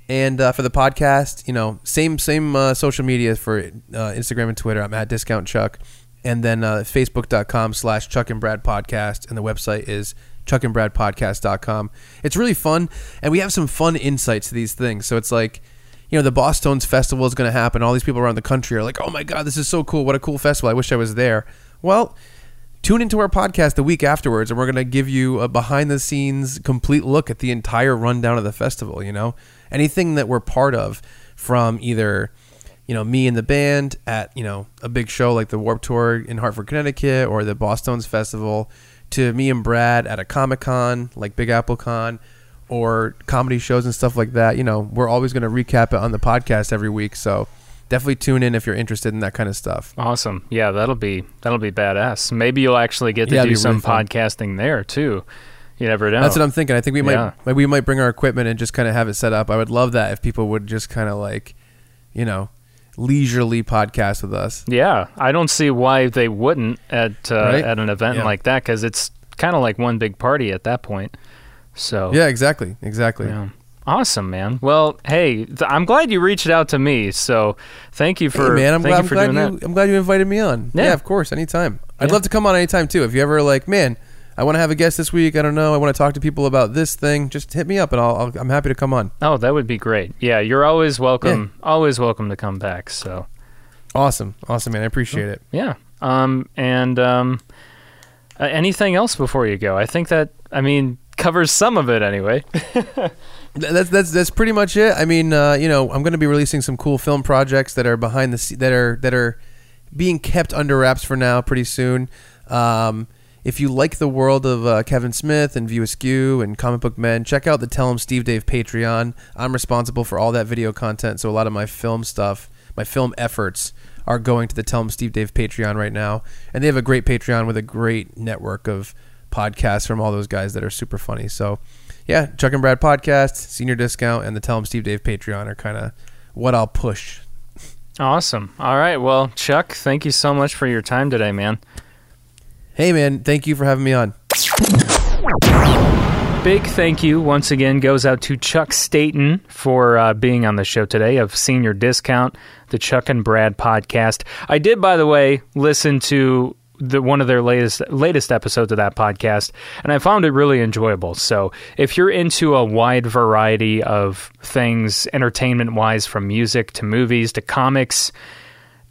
And uh, for the podcast, you know, same same uh, social media for uh, Instagram and Twitter. I'm at Discount Chuck. And then uh, facebook.com slash Chuck and Brad Podcast. And the website is chuckandbradpodcast.com. It's really fun. And we have some fun insights to these things. So it's like, you know, the Bosstones' festival is going to happen. All these people around the country are like, oh my God, this is so cool. What a cool festival. I wish I was there. Well, tune into our podcast the week afterwards, and we're going to give you a behind the scenes complete look at the entire rundown of the festival. You know, anything that we're part of from either, you know, me and the band at, you know, a big show like the Warp Tour in Hartford, Connecticut, or the Bosstones' Festival, to me and Brad at a Comic Con like Big Apple Con or comedy shows and stuff like that. You know, we're always going to recap it on the podcast every week. So definitely tune in if you're interested in that kind of stuff. Awesome. Yeah, that'll be that'll be badass. Maybe you'll actually get to Yeah, do some really podcasting there too. You never know. That's what I'm thinking. I think we might Yeah. we might bring our equipment and just kind of have it set up. I would love that if people would just kind of like, you know, leisurely podcast with us. Yeah, I don't see why they wouldn't at uh, Right? at an event Yeah. like that because it's kind of like one big party at that point. So Yeah, exactly, exactly. yeah. awesome, man. Well, hey, th- I'm glad you reached out to me. So thank you Hey, for man, I'm glad, you I'm for glad doing you that. I'm glad you invited me on. Yeah. Yeah, of course, anytime. I'd love to come on anytime too. If you ever like, man, I want to have a guest this week. I don't know. I want to talk to people about this thing. Just hit me up, and I'll, I'll I'm happy to come on. Oh, that would be great. Yeah, you're always welcome. Always welcome to come back. So Awesome, awesome, man. I appreciate it. yeah. Um, and um, uh, anything else before you go? I think that I mean covers some of it anyway. That's that's that's pretty much it. I mean, uh, you know, I'm going to be releasing some cool film projects that are behind the that are that are being kept under wraps for now. Pretty soon. Um, if you like the world of uh, Kevin Smith and View Askew and Comic Book Men, check out the Tell 'em Steve Dave Patreon. I'm responsible for all that video content, so a lot of my film stuff, my film efforts, are going to the Tell 'em Steve Dave Patreon right now, and they have a great Patreon with a great network of podcasts from all those guys that are super funny. So, yeah, Chuck and Brad podcast, Senior Discount, and the Tell 'em Steve Dave Patreon are kind of what I'll push. awesome. All right. Well, Chuck, thank you so much for your time today, man. Hey, man, thank you for having me on. Big thank you once again goes out to Chuck Staten for uh, being on the show today of Senior Discount, the Chuck and Brad podcast. I did, by the way, listen to the one of their latest latest episodes of that podcast, and I found it really enjoyable. So if you're into a wide variety of things, entertainment wise, from music to movies to comics,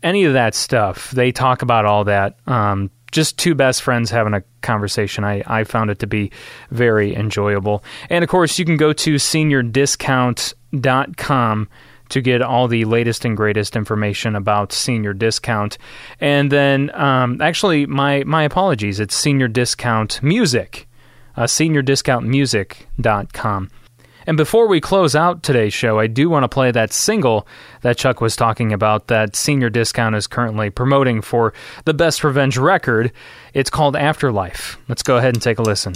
any of that stuff. They talk about all that. Um, just two best friends having a conversation. I, I found it to be very enjoyable. And of course, you can go to seniordiscount.com to get all the latest and greatest information about Senior Discount. And then, um, actually, my, my apologies, it's Senior Discount Music, uh, seniordiscountmusic.com. And before we close out today's show, I do want to play that single that Chuck was talking about that Senior Discount is currently promoting for the Best Revenge record. It's called Afterlife. Let's go ahead and take a listen.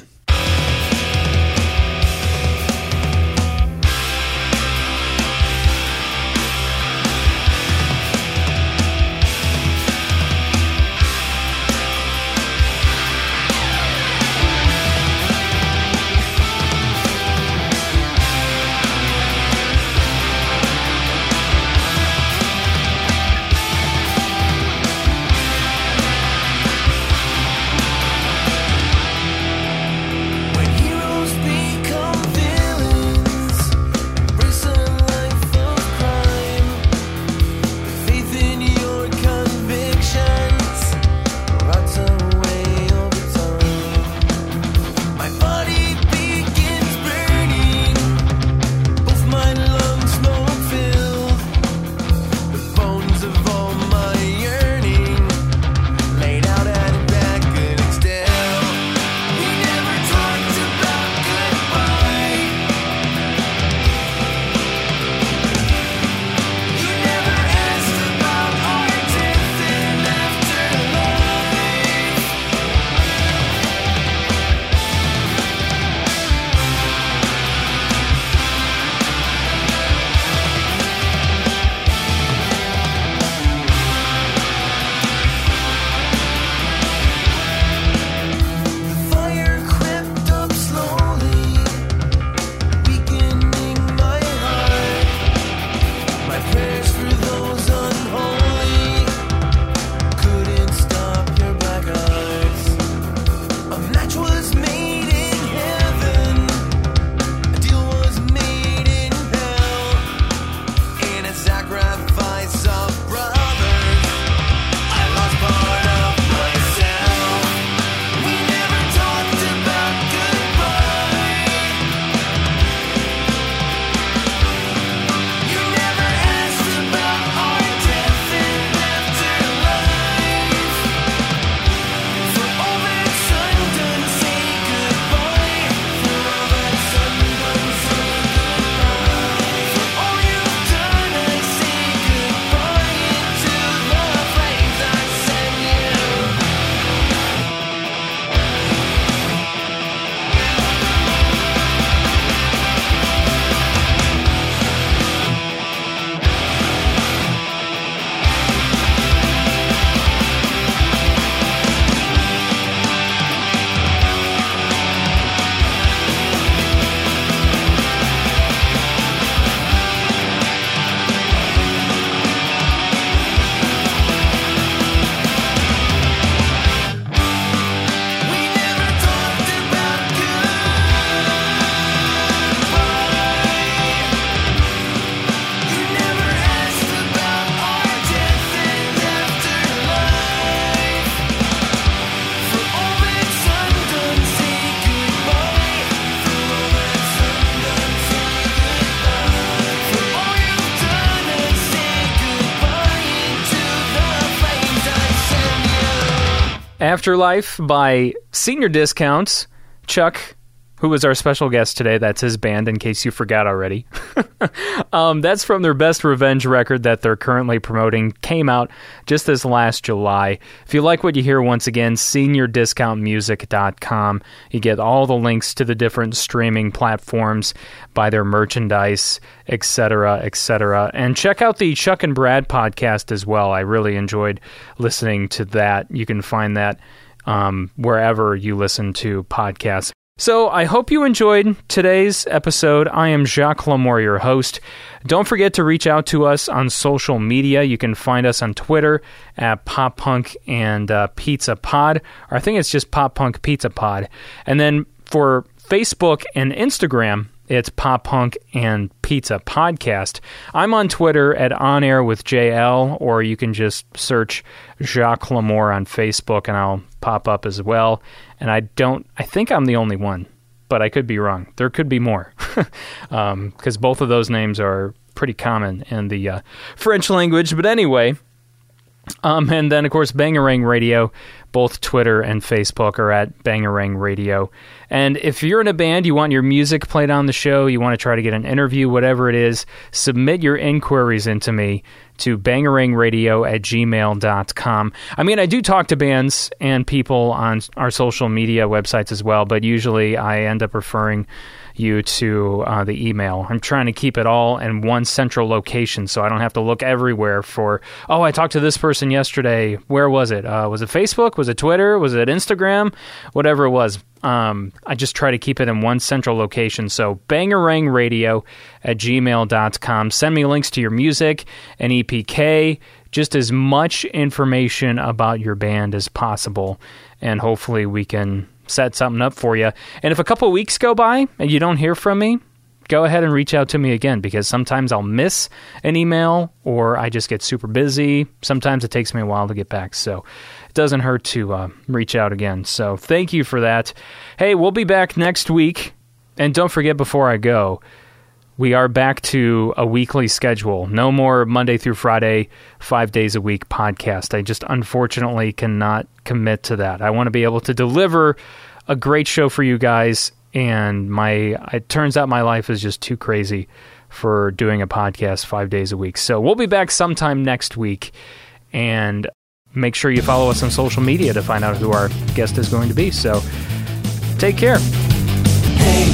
Afterlife by Senior Discounts. Chuck, who was our special guest today, that's his band, in case you forgot already. um, that's from their Best Revenge record that they're currently promoting. Came out just this last July. If you like what you hear, once again, seniordiscountmusic.com. You get all the links to the different streaming platforms, buy their merchandise, etc., etc. And check out the Chuck and Brad podcast as well. I really enjoyed listening to that. You can find that um, wherever you listen to podcasts. So I hope you enjoyed today's episode. I am Jacques Lamour, your host. Don't forget to reach out to us on social media. You can find us on Twitter at Pop Punk and uh, Pizza Pod, or I think it's just Pop Punk Pizza Pod. And then for Facebook and Instagram, it's Pop Punk and Pizza Podcast. I'm on Twitter at On Air with JL, or you can just search Jacques Lamour on Facebook and I'll pop up as well. And I don't, I think I'm the only one, but I could be wrong. There could be more because um, both of those names are pretty common in the uh, French language. But anyway, um, and then, of course, Bangarang Radio, both Twitter and Facebook are at Bangarang Radio. And if you're in a band, you want your music played on the show, you want to try to get an interview, whatever it is, submit your inquiries into me to bangarangradio at gmail.com. I mean, I do talk to bands and people on our social media websites as well, but usually I end up referring you to uh, the email. I'm trying to keep it all in one central location so I don't have to look everywhere for, oh, I talked to this person yesterday. Where was it? Uh, was it Facebook? Was it Twitter? Was it Instagram? Whatever it was. Um, I just try to keep it in one central location. So bangarangradio at gmail.com. Send me links to your music and EPK, just as much information about your band as possible. And hopefully we can set something up for you. And if a couple weeks go by and you don't hear from me, go ahead and reach out to me again because sometimes I'll miss an email or I just get super busy. Sometimes it takes me a while to get back. So it doesn't hurt to uh, reach out again. So thank you for that. Hey, we'll be back next week. And don't forget before I go, we are back to a weekly schedule. No more Monday through Friday, five days a week podcast. I just unfortunately cannot commit to that. I want to be able to deliver a great show for you guys, and my it turns out my life is just too crazy for doing a podcast five days a week. So we'll be back sometime next week, and make sure you follow us on social media to find out who our guest is going to be. So take care. Hey,